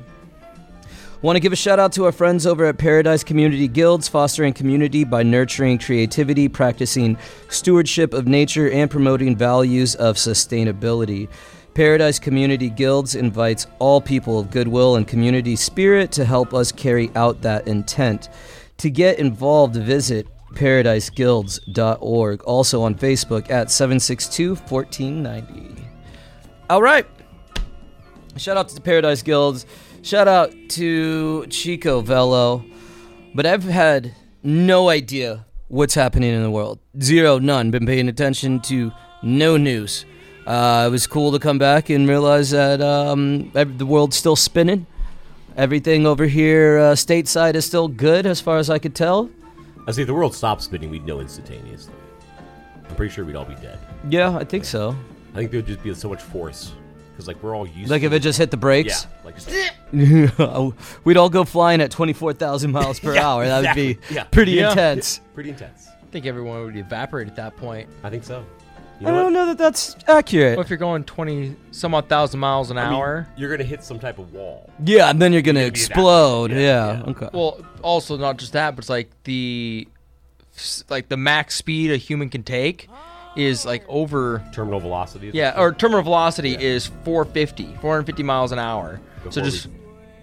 Want to give a shout out to our friends over at Paradise Community Guilds, fostering community by nurturing creativity, practicing stewardship of nature, and promoting values of sustainability. Paradise Community Guilds invites all people of goodwill and community spirit to help us carry out that intent. To get involved, visit paradiseguilds.org. Also on Facebook at 762 1490. All right. Shout out to the Paradise Guilds. Shout out to Chico Velo. But I've had no idea what's happening in the world. Zero, none. Been paying attention to no news. Uh, it was cool to come back and realize that um, the world's still spinning. Everything over here uh, stateside is still good as far as I could tell. I see if the world stopped spinning, we'd know instantaneously. I'm pretty sure we'd all be dead. Yeah, I think so. I think there would just be so much force because like we're all used. Like to if it just hit the yeah, brakes. like We'd all go flying at 24,000 miles per Yeah, hour. That would be. Yeah. pretty Yeah. intense. pretty intense. I think everyone would evaporate at that point. I think so. You I don't what? know that that's accurate. Well, if you're going 20 some odd thousand miles an I mean, hour. you're gonna hit some type of wall. Yeah, and then you're going to You're gonna explode. Yeah, Yeah, yeah. okay. Well, also not just that, but it's like the like the max speed a human can take is like over Terminal velocity. yeah, or terminal velocity is 450, 450 miles an hour. so just we-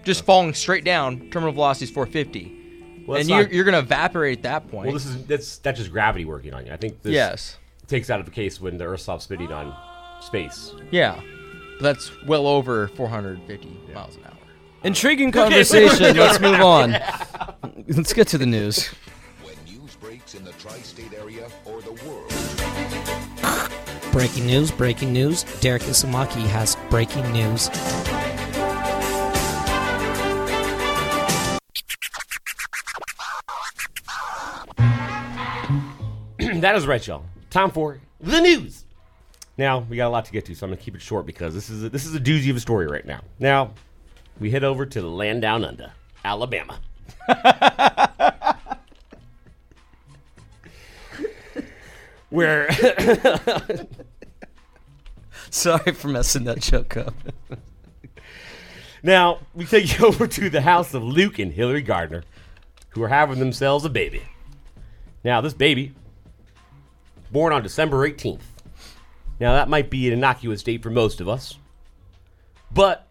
just falling straight down, terminal velocity is 450, Well, and that's you're not- you're gonna evaporate at that point. Well, this is that's that's just gravity working on you. I think this yes, takes out of the case when the Earth stops spinning on space. yeah, but that's well over 450 miles an hour. Intriguing conversation. Let's move on. Let's get to the news. When news breaks in the tri-state area or the world, Breaking news, breaking news. Derek Isumaki has breaking news. that is right, y'all. Time for the news. Now we got a lot to get to, so I'm gonna keep it short because this is a, this is a doozy of a story right now. Now we head over to the land down under, Alabama. Where Sorry for messing that joke up. now we take you over to the house of Luke and Hillary Gardner, who are having themselves a baby. Now this baby, born on December 18th. Now that might be an innocuous date for most of us, but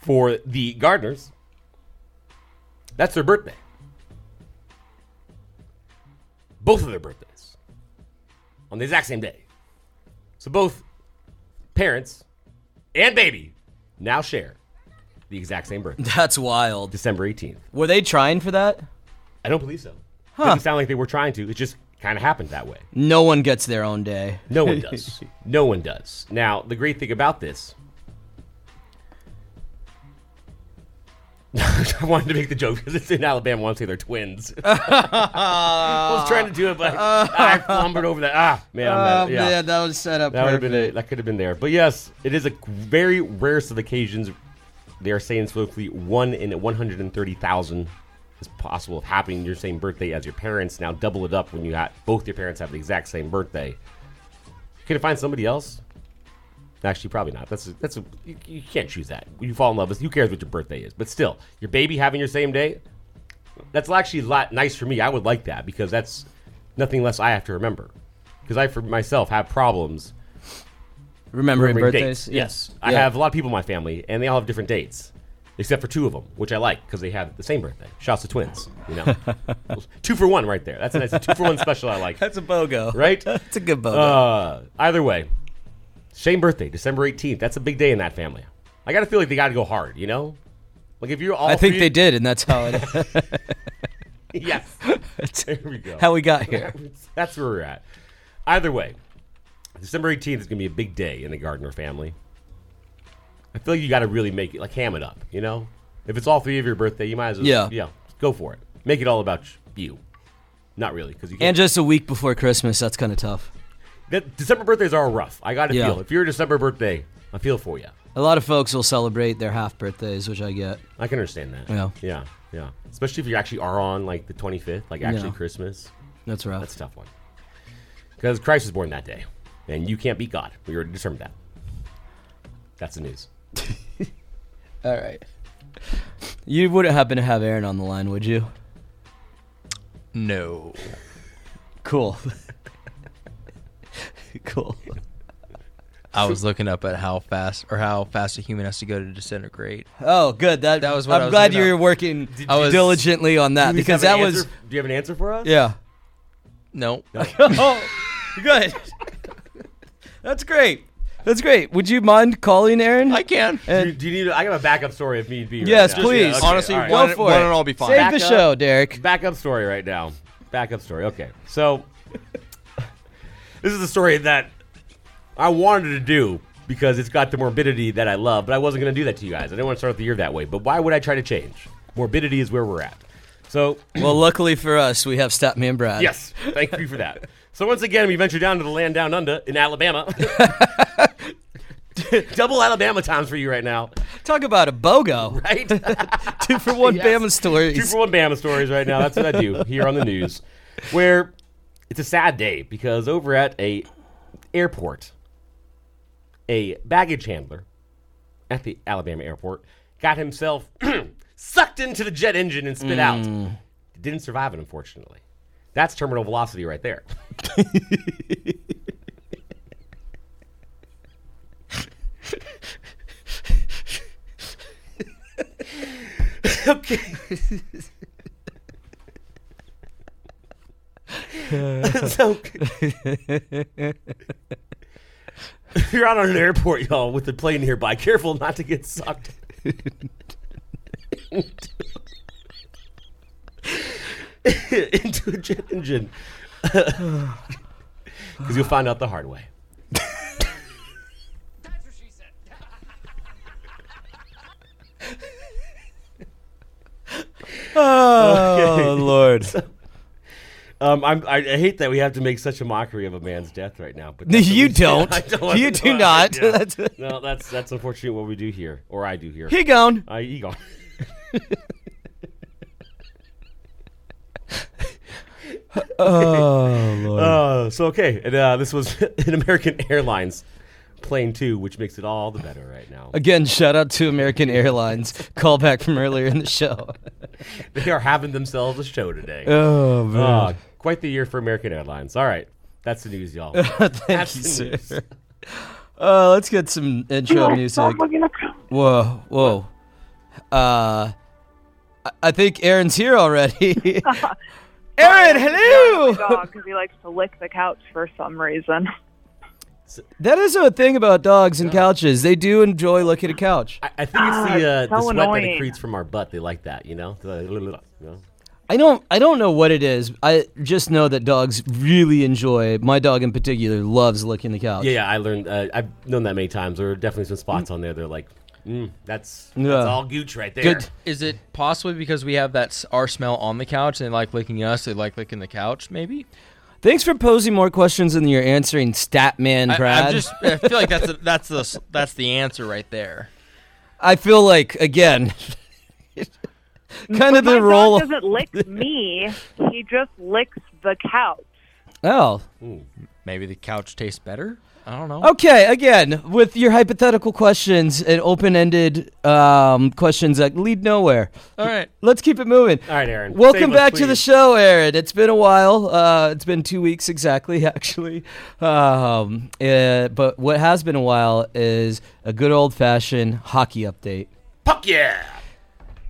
for the Gardners, that's their birthday. Both of their birthdays on the exact same day. So both parents and baby now share the exact same birthday, That's wild. December 18th. Were they trying for that? I don't believe so. Doesn't sound like they were trying to. It just kind of happened that way. No one gets their own day. No one does. no one does. Now, the great thing about this. I wanted to make the joke because it's in Alabama. I want to say they're twins. I was trying to do it, but I flumbered over that. Ah, man. I'm Oh yeah. man, that was set up That would have been it. That could have been there. But yes, it is a very rarest of occasions. They are saying supposedly one in 130,000 is possible of happening your same birthday as your parents. Now double it up when you got both your parents have the exact same birthday. Can you find somebody else? Actually, probably not. That's a, that's a you, you can't choose that. You fall in love with who cares what your birthday is, but still, your baby having your same day. That's actually a lot nice for me. I would like that because that's nothing less I have to remember. Because I, for myself, have problems Remembering remembering birthdays. dates. Yes, I have a lot of people in my family, and they all have different dates, except for two of them, which I like because they have the same birthday. Shouts to twins, you know, two for one right there. That's a nice two for one special. I like. That's a BOGO. right. That's a good BOGO. Uh, either way, same birthday, December 18th. That's a big day in that family. I got to feel like they got to go hard, you know? Like if you're all I think three- they did, and that's how it. yes. There we go. how we got here. That's where we're at. Either way, December 18th is going to be a big day in the Gardner family. I feel like you got to really make it, like, ham it up, you know? If it's all three of your birthday, you might as well, Yeah. yeah, go for it. Make it all about you. Not really, because you can't. And just a week before Christmas, that's kind of tough. The- December birthdays are rough. I got to Yeah. feel. If you're a December birthday, I feel for you. A lot of folks will celebrate their half birthdays, which I get. I can understand that. Yeah. Yeah. Yeah. Especially if you actually are on, like, the 25th, like, actually Yeah. Christmas. That's rough. That's a tough one. Because Christ was born that day, and you can't beat God. We already determined that. That's the news. All right. You wouldn't happen to have Aaron on the line, would you? No. Cool. Cool. I was looking up at how fast or how fast a human has to go to disintegrate. Oh, good. That That was what I'm I was glad you're up. working I was- diligently on that because that was Do you have an answer for us? yeah. No. oh, good. That's great. That's great. Would you mind calling Aaron? I can. Do you, do you need? I have a backup story if need be. right Yes, now. please. Yeah, okay, Honestly, all right. one, Go for one it. and all be fine. Save Back the up. show, Derek. Backup story right now. Backup story. Okay, so this is the story that I wanted to do because it's got the morbidity that I love, but I wasn't going to do that to you guys. I didn't want to start the year that way. But why would I try to change? Morbidity is where we're at. So Well, luckily for us, we have Statman Brad. Yes, thank you for that. So once again, we venture down to the land down under in Alabama. Double Alabama times for you right now, Talk about a BOGO. right? Two for one Yes. Bama Two for one Bama stories right now. That's what I do here on the news, where it's a sad day because over at a airport, a baggage handler at the Alabama airport got himself sucked into the jet engine and spit out. Mm. Didn't survive it, unfortunately. That's terminal velocity right there. okay. so you're out on an airport, y'all, with the plane nearby. Careful not to get sucked. into a jet engine. Because you'll find out the hard way. Oh Lord. Um, I'm, I, I hate that we have to make such a mockery of a man's death right now. But You do. don't. Don't You do not. That's- no, that's that's unfortunately what we do here, or I do here. He gone. I ego. Oh Lord. Uh, so okay, and, uh, this was an American Airlines plane too, which makes it all the better right now. Again, shout out to American Airlines. Call back from earlier in the show. They are having themselves a show today. Oh man. Uh, quite the year for American Airlines. All right, that's the news, y'all. Thank that's you, the sir. news. Uh, let's get some intro music. Whoa, whoa. Uh, I- I think Aaron's here already. Aaron, hello. dog because he likes to lick the couch for some reason. That is a thing about dogs and couches. They do enjoy looking at a couch. I, I think it's the uh, Ah, the so sweat that annoying. accretes from our butt. They like that, you know. The- you know? I don't I don't know what it is. I just know that dogs really enjoy. My dog in particular loves licking the couch. Yeah, yeah. I learned. Uh, I've known that many times. There are definitely some spots on there. They're like, mm, that's Yeah. that's all gooch right there. Good. Is it possibly because we have that s- our smell on the couch and they like licking us? They like licking the couch, maybe. Thanks for posing more questions than you're answering, Statman I, Brad. I'm just. I feel like that's the, that's the that's the answer right there. I feel like again, kind of My the dog role. doesn't lick me. He just licks the couch. Oh, Maybe the couch tastes better. I don't know. okay. Again, with your hypothetical questions and open-ended um, questions that lead nowhere. All right. Let's keep it moving. All right, Aaron. Welcome Save us, back to the show, Aaron. It's been a while. Uh, it's been two weeks exactly, actually. Um, uh, but what has been a while is a good old-fashioned hockey update. Fuck yeah!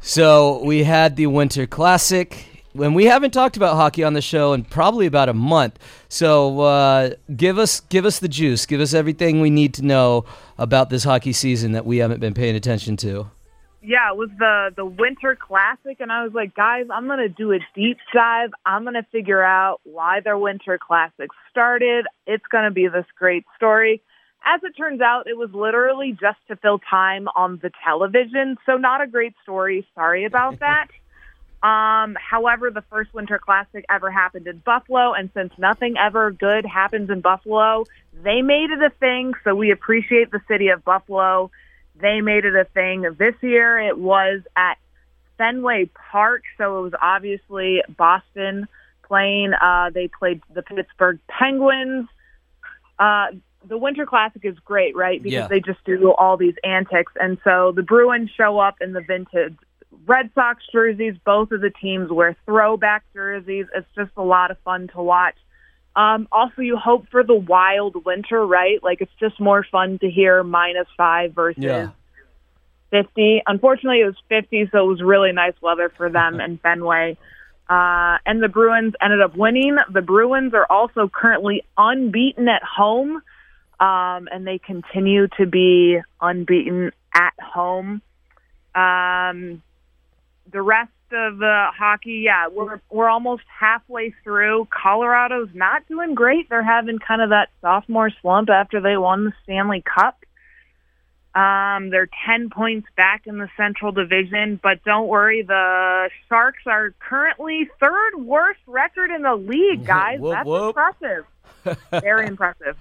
So we had the Winter Classic. And we haven't talked about hockey on the show in probably about a month. So uh, give us give us the juice. Give us everything we need to know about this hockey season that we haven't been paying attention to. Yeah, it was the the Winter Classic, and I was like, guys, I'm gonna do a deep dive. I'm gonna figure out why their Winter Classic started. It's gonna be this great story. As it turns out, it was literally just to fill time on the television, so not a great story. Sorry about that. Um, however, the first Winter Classic ever happened in Buffalo, and since nothing ever good happens in Buffalo, they made it a thing. So we appreciate the city of Buffalo. They made it a thing. This year, it was at Fenway Park, so it was obviously Boston playing. Uh, they played the Pittsburgh Penguins. Uh, the Winter Classic is great, right? Because Yeah. they just do all these antics, and so the Bruins show up in the vintage Red Sox jerseys. Both of the teams wear throwback jerseys. It's just a lot of fun to watch. Um, also, you hope for the wild winter, right? Like it's just more fun to hear minus five versus Yeah. 50. Unfortunately, it was 50, so it was really nice weather for them in Fenway. Uh, and the Bruins ended up winning. The Bruins are also currently unbeaten at home, um, and they continue to be unbeaten at home. Um, the rest of the hockey, yeah, we're we're almost halfway through. Colorado's not doing great. They're having kind of that sophomore slump after they won the Stanley Cup. Um, they're 10 points back in the Central Division, but don't worry, the Sharks are currently third worst record in the league, guys. Whoop, That's whoop. impressive. Very impressive.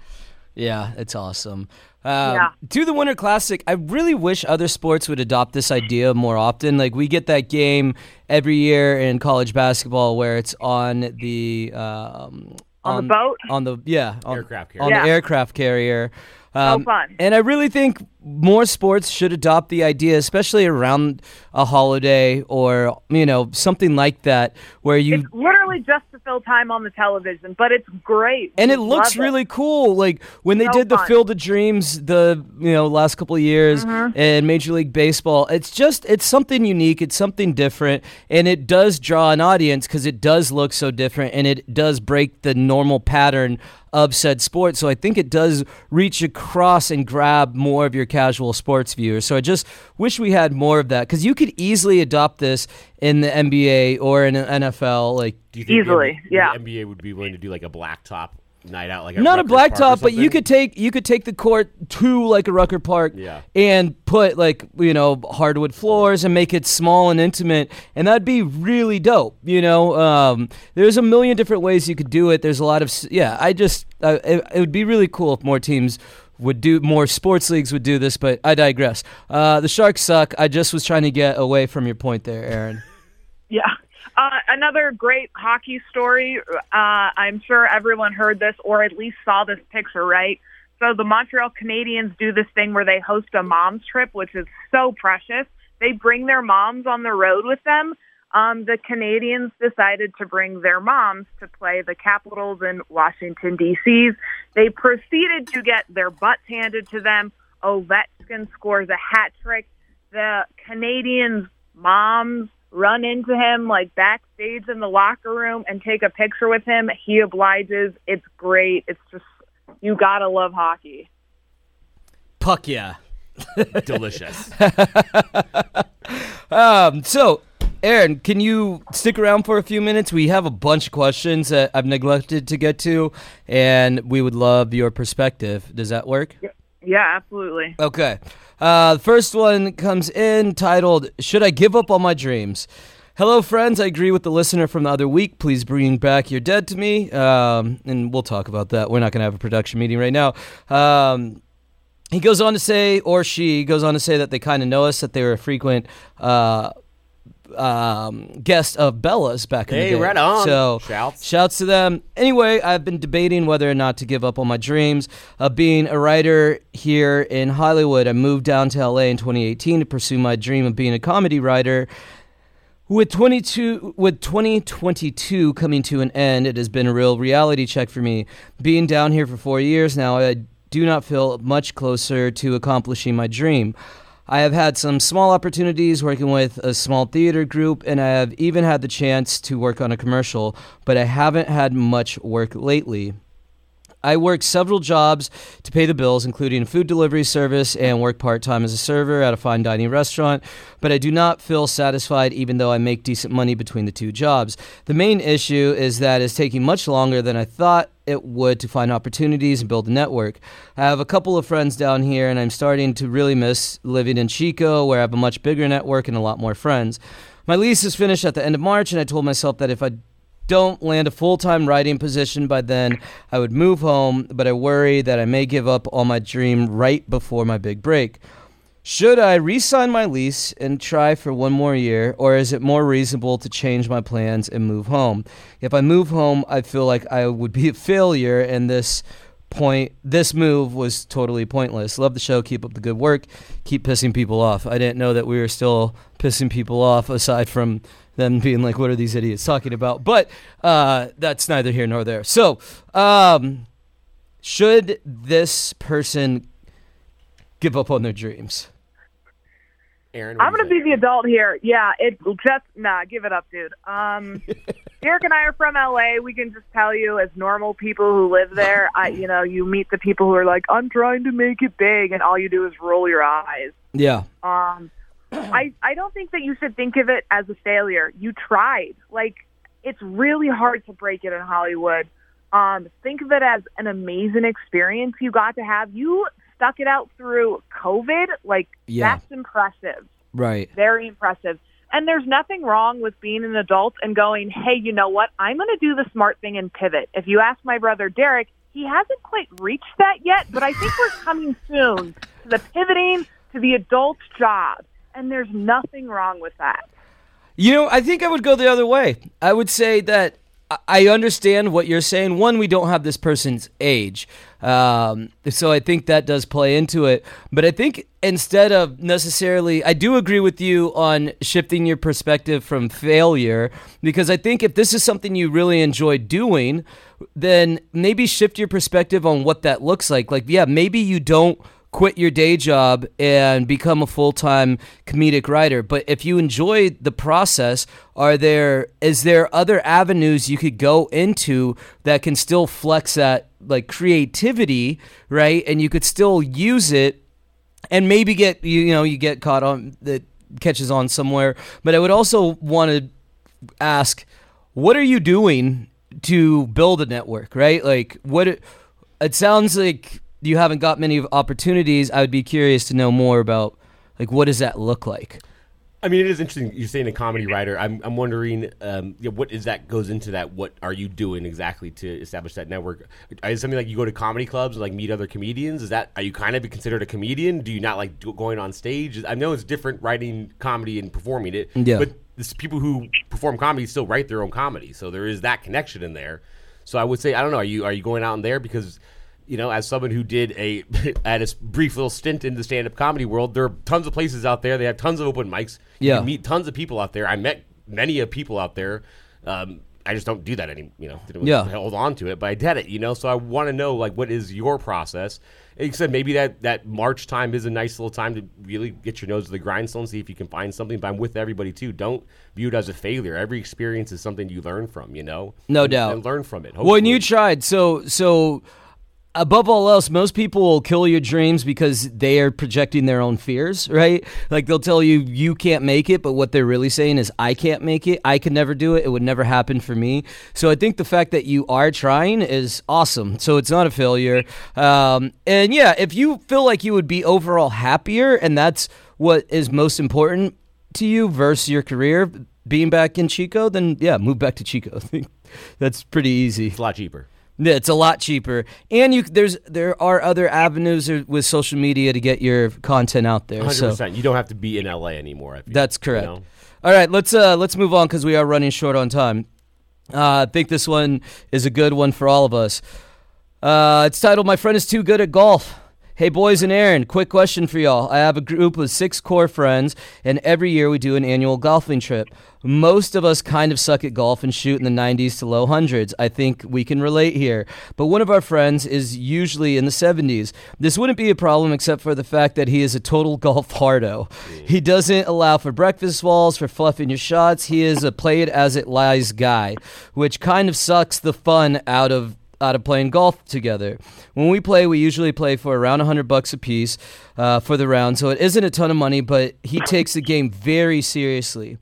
Yeah, it's awesome. Um, Yeah. To the Winter Classic, I really wish other sports would adopt this idea more often. Like we get that game every year in college basketball where it's on the um, On the boat? on the yeah on, Aircraft on carrier. the aircraft carrier. Um, fun. And I really think more sports should adopt the idea, especially around a holiday or you know something like that, where you It's literally just to fill time on the television, but it's great. and We it looks really cool. Like when they So did the fun. Field of Dreams, the you know last couple of years, Mm-hmm. and Major League Baseball. It's just it's something unique. It's something different, and it does draw an audience because it does look so different, and it does break the normal pattern of said sport. So I think it does reach across and grab more of your casual sports viewers. So I just wish we had more of that because you could easily adopt this in the NBA or in the NFL. Like Do you think Easily, the, yeah. The NBA would be willing to do like a blacktop night out, like not a Rucker Park or blacktop, but you could take you could take the court to like a Rucker Park, Yeah. and put like you know hardwood floors and make it small and intimate, and that'd be really dope. You know, um, there's a million different ways you could do it. There's a lot of yeah. I just uh, it, it would be really cool if more teams. Would do more sports leagues would do this, but I digress. Uh, the Sharks suck. I just was trying to get away from your point there, Aaron. Yeah. Uh, another great hockey story. Uh, I'm sure everyone heard this or at least saw this picture, right? So the Montreal Canadiens do this thing where they host a mom's trip, which is so precious. They bring their moms on the road with them. Um, the Canadiens decided to bring their moms to play the Capitals in Washington, D.C. They proceeded to get their butts handed to them. Ovechkin scores a hat trick. The Canadiens' moms run into him like backstage in the locker room and take a picture with him. He obliges. It's great. It's just you gotta love hockey. Puck yeah. delicious. Um, so, Aaron, can you stick around for a few minutes? We have a bunch of questions that I've neglected to get to, and we would love your perspective. Does that work? Yeah, absolutely. Okay. Uh, the first one comes in titled, Should I Give Up All My Dreams? Hello, friends. I agree with the listener from the other week. Please bring back your dead to me. Um, and we'll talk about that. We're not going to have a production meeting right now. Um, he goes on to say, or she goes on to say that they kind of know us, that they were a frequent uh, um, guest of Bella's back in Hey, the day. right on. So Shouts. shouts to them. Anyway, I've been debating whether or not to give up on my dreams of being a writer here in Hollywood. I moved down to LA in 2018 to pursue my dream of being a comedy writer. With 22 with 2022 coming to an end, it has been a real reality check for me. Being down here for 4 years now, I do not feel much closer to accomplishing my dream. I have had some small opportunities working with a small theater group, and I have even had the chance to work on a commercial, but I haven't had much work lately. I work several jobs to pay the bills, including a food delivery service and work part time as a server at a fine dining restaurant, but I do not feel satisfied even though I make decent money between the two jobs. The main issue is that it's taking much longer than I thought it would to find opportunities and build a network. I have a couple of friends down here, and I'm starting to really miss living in Chico, where I have a much bigger network and a lot more friends. My lease is finished at the end of March, and I told myself that if I don't land a full time writing position by then, I would move home, but I worry that I may give up on my dream right before my big break. Should I re sign my lease and try for one more year, or is it more reasonable to change my plans and move home? If I move home, I feel like I would be a failure, and this point this move was totally pointless. Love the show, keep up the good work, keep pissing people off. I didn't know that we were still pissing people off aside from them being like, what are these idiots talking about? But uh, that's neither here nor there. So, um, should this person give up on their dreams? Aaron, I'm gonna be the adult here. Yeah, it just nah, give it up, dude. Um, Derek and I are from LA. We can just tell you, as normal people who live there, I, you know, you meet the people who are like, "I'm trying to make it big," and all you do is roll your eyes. Yeah. Um, I I don't think that you should think of it as a failure. You tried. Like it's really hard to break it in Hollywood. Um, think of it as an amazing experience you got to have. You stuck it out through COVID. Like Yeah. that's impressive. Right. Very impressive. And there's nothing wrong with being an adult and going, hey, you know what? I'm going to do the smart thing and pivot. If you ask my brother Derek, he hasn't quite reached that yet, but I think we're coming soon to the pivoting to the adult job. And there's nothing wrong with that. You know, I think I would go the other way. I would say that I- understand what you're saying. One, we don't have this person's age. Um, so I think that does play into it. But I think instead of necessarily, I do agree with you on shifting your perspective from failure because I think if this is something you really enjoy doing, then maybe shift your perspective on what that looks like. Like, yeah, maybe you don't quit your day job and become a full-time comedic writer. But if you enjoy the process are there is there other avenues you could go into that can still flex that like creativity right? And you could still use it and maybe get you, know you get caught on that catches on somewhere. But i would also want to ask what are you doing to build a network right? Like what it sounds like you haven't got many opportunities i would be curious to know more about like what does that look like I mean, it is interesting. You're saying a comedy writer. I'm, I'm wondering, um, you know, what is that goes into that? What are you doing exactly to establish that network? Is it something like you go to comedy clubs and like meet other comedians? Is that are you kind of considered a comedian? Do you not like going on stage? I know it's different writing comedy and performing it, Yeah. but this, people who perform comedy still write their own comedy, so there is that connection in there. So I would say, I don't know, are you are you going out in there because you know, as someone who did a at a brief little stint in the stand-up comedy world, there are tons of places out there. They have tons of open mics. Yeah. can meet tons of people out there. I met many of people out there. Um, I just don't do that any, you know, didn't Yeah. hold on to it, but I did it, you know. So I want to know, like, what is your process? Except maybe that that March time is a nice little time to really get your nose to the grindstone, and see if you can find something. But I'm with everybody too. Don't view it as a failure. Every experience is something you learn from, you know. No doubt. and learn from it. When you tried, so so above all else, most people will kill your dreams because they are projecting their own fears, right? Like they'll tell you you can't make it, but what they're really saying is I can't make it. I can never do it. It would never happen for me. So I think the fact that you are trying is awesome. So it's not a failure. Um, and yeah, if you feel like you would be overall happier, and that's what is most important to you versus your career being back in Chico, then yeah, move back to Chico. I think that's pretty easy. It's a lot cheaper. Yeah, it's a lot cheaper, and you there's there are other avenues with social media to get your content out there. 100%. So You don't have to be in LA anymore. Feel, that's correct. you know? All right, let's uh let's move on because we are running short on time. Uh, I think this one is a good one for all of us. Uh, it's titled "My friend is too good at golf." Hey, boys and Aaron, quick question for y'all. I have a group of six core friends, and every year we do an annual golfing trip. Most of us kind of suck at golf and shoot in the 90s to low hundreds. I think we can relate here. But one of our friends is usually in the 70s. This wouldn't be a problem except for the fact that he is a total golf hardo. He doesn't allow for breakfast balls, for fluffing your shots. He is a play it as it lies guy, which kind of sucks the fun out of out of playing golf together. When we play, we usually play for around 100 bucks a piece uh, for the round, so it isn't a ton of money, but he takes the game very seriously.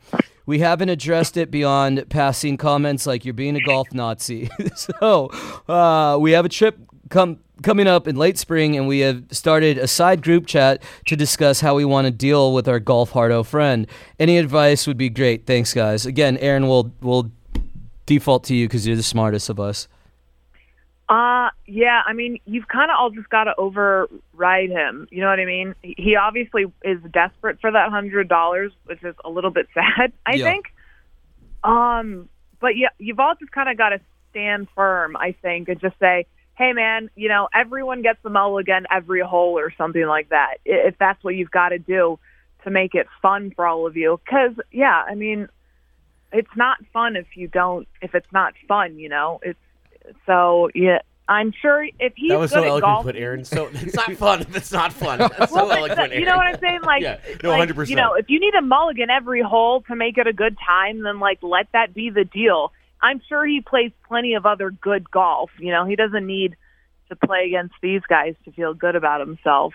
We haven't addressed it beyond passing comments like "you're being a golf Nazi." so uh, we have a trip come coming up in late spring, and we have started a side group chat to discuss how we want to deal with our golf hardo friend. Any advice would be great. Thanks, guys. Again, Aaron will will default to you because you're the smartest of us. Uh, yeah, I mean, you've kind of all just got to override him. You know what I mean? He obviously is desperate for that hundred dollars, which is a little bit sad, I Yeah. think. Um, but yeah, you've all just kind of got to stand firm, I think, and just say, "Hey, man, you know, everyone gets the mulligan every hole or something like that." If that's what you've got to do to make it fun for all of you, because yeah, I mean, it's not fun if you don't if it's not fun. You know, it's so yeah. I'm sure if he's That was good so at eloquent golf, put, Aaron. So it's not fun if it's not fun. That's well, but eloquent, you know what I'm saying? Like, Yeah. No, like, 100%. You know, if you need a mulligan every hole to make it a good time, then like let that be the deal. I'm sure he plays plenty of other good golf. You know, he doesn't need to play against these guys to feel good about himself.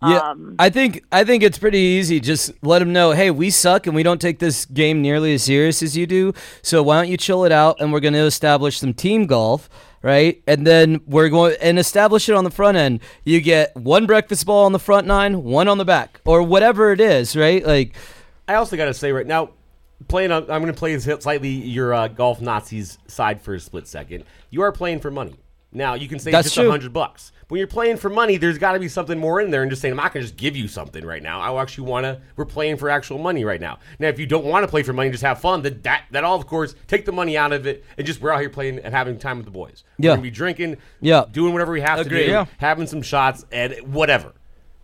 Yeah, Um, I think I think it's pretty easy. Just let them know, hey, we suck and we don't take this game nearly as serious as you do. So why don't you chill it out and we're going to establish some team golf, right? And then we're going and establish it on the front end. You get one breakfast ball on the front nine, one on the back, or whatever it is, right? Like, I also got to say right now, playing. On, I'm going to play slightly your uh, golf Nazis side for a split second. You are playing for money. Now you can say That's just true. a hundred bucks. When you're playing for money, there's got to be something more in there, and just saying I'm not going to just give you something right now. I actually want to. We're playing for actual money right now. Now, if you don't want to play for money, just have fun. Then that that all of course take the money out of it and just we're out here playing and having time with the boys. Yeah. We're gonna be drinking. Yeah. doing whatever we have Agreed. to do. Yeah. having some shots and whatever.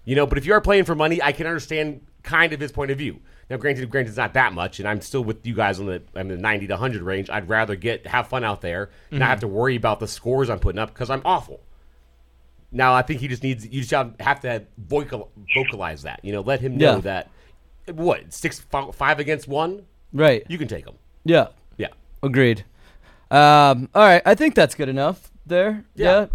You know, but if you are playing for money, I can understand kind of his point of view. Now, granted, granted, it's not that much, and I'm still with you guys on the I'm in the 90 to 100 range. I'd rather get have fun out there, and not have to worry about the scores I'm putting up because I'm awful. Now, I think he just needs you just have to vocal, vocalize that. You know, let him know Yeah. that what six five against one, right? you can take him. Yeah, Yeah, agreed. Um, all right, I think that's good enough there. Yeah.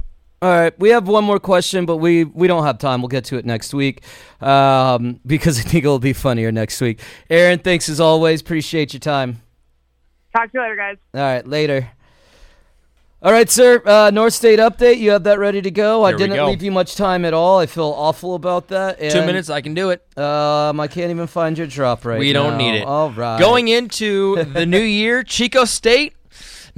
All right, we have one more question, but we we don't have time. We'll get to it next week um, because I think it'll be funnier next week. Aaron, thanks as always. Appreciate your time. talk to you later, guys. All right, later. All right, sir. Uh, North State update. You have that ready to go. I didn't go. leave you much time at all. I feel awful about that. Two minutes, I can do it. Um, I can't even find your drop right we don't need it. All right. Going into the new year, Chico State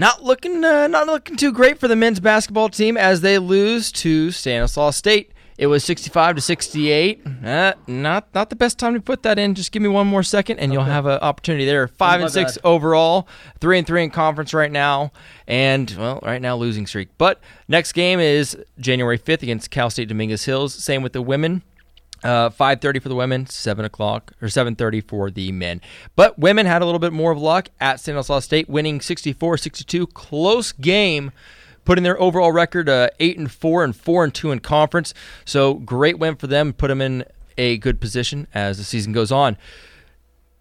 not looking uh, not looking too great for the men's basketball team as they lose to Stanislaus State. It was 65 to 68. Uh, not not the best time to put that in. Just give me one more second, and you'll have an opportunity there. Five and six bad. overall, three and three in conference right now, and well, right now losing streak. But next game is January 5th against Cal State Dominguez Hills. Same with the women. Uh, 5.30 for the women, 7 o'clock, or 7.30 for the men. But women had a little bit more of luck at San Stanislaus State, winning 64-62. Close game, putting their overall record uh, 8 and 4 and 4 and 2 in conference. So great win for them, put them in a good position as the season goes on.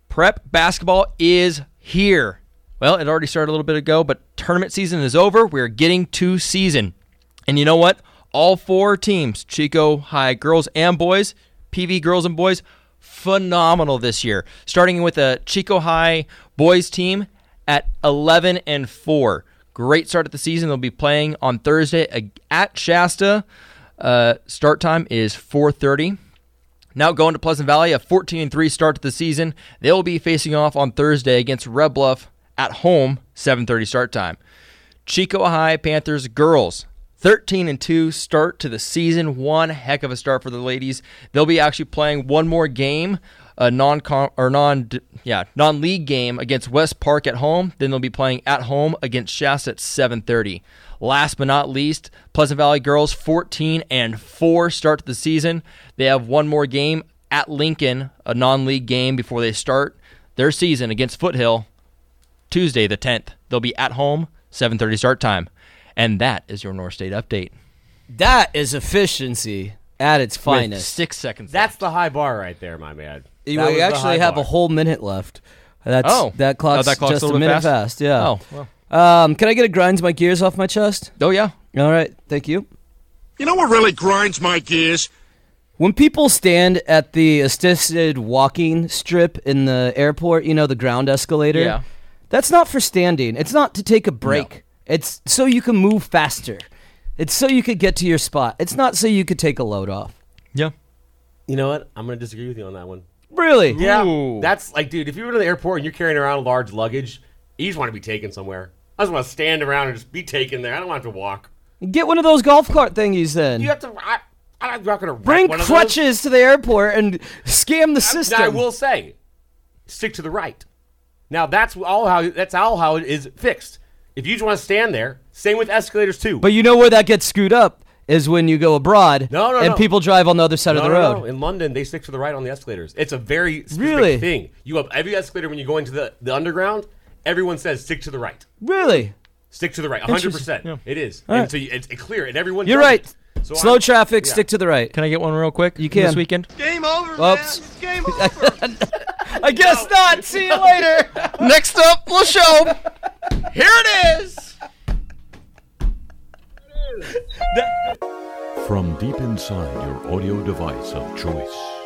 Prep basketball is here. Well, it already started a little bit ago, but tournament season is over. We're getting to season. And you know what? All four teams, Chico High girls and boys, PV girls and boys, phenomenal this year. Starting with a Chico High boys team at 11 and 4. Great start at the season. They'll be playing on Thursday at Shasta. Uh, start time is 4:30. Now going to Pleasant Valley, a 14 and 3 start to the season. They'll be facing off on Thursday against Red Bluff at home, 7:30 start time. Chico High Panthers girls, 13 and 2 start to the season. One heck of a start for the ladies. They'll be actually playing one more game, a non or non yeah, non-league game against West Park at home. Then they'll be playing at home against Shasta at 7:30. Last but not least, Pleasant Valley girls 14 and 4 start to the season. They have one more game at Lincoln, a non-league game before they start their season against Foothill Tuesday the 10th. They'll be at home, 7:30 start time. And that is your North State update. That is efficiency at its With finest. 6 seconds. That's the high bar right there, my man. You That we actually have bar. a whole minute left. That's Oh. that clock's, Oh, that clock's just a a, little bit minute fast? fast. Yeah. Oh, well. Um, can I get a grinds my gears off my chest? Oh yeah. All right, thank you. You know what really grinds my gears? When people stand at the assisted walking strip in the airport, you know, the ground escalator. Yeah. That's not for standing. It's not to take a break. It's so you can move faster. It's so you could get to your spot. It's not so you could take a load off. Yeah. You know what? I'm going to disagree with you on that one. Really? Yeah. Ooh. That's like, dude, if you were to the airport and you're carrying around large luggage, you just want to be taken somewhere. I just want to stand around and just be taken there. I don't want to have to walk. Get one of those golf cart thingies then. You have to. I, I'm not going to Bring one of those. crutches to the airport and scam the Now, system. I will say, stick to the right. Now that's all how that's all how it is fixed. If you just want to stand there, same with escalators too. But you know where that gets screwed up is when you go abroad No, no, and no. people drive on the other side no, of the no, road. no. In London, they stick to the right on the escalators. It's a very specific Really? thing. You have every escalator when you go into the, the underground. Everyone says stick to the right. Really? Stick to the right. 100. Interesting. percent It is. All And right. so you, it's it's clear, and everyone. You're right. it. So Slow I'm- traffic, yeah. stick to the right. Can I get one real quick? You can. This weekend? Game over, Oops. man. Game over. I guess not. See you later. Next up, we'll show. Here it is. From deep inside your audio device of choice.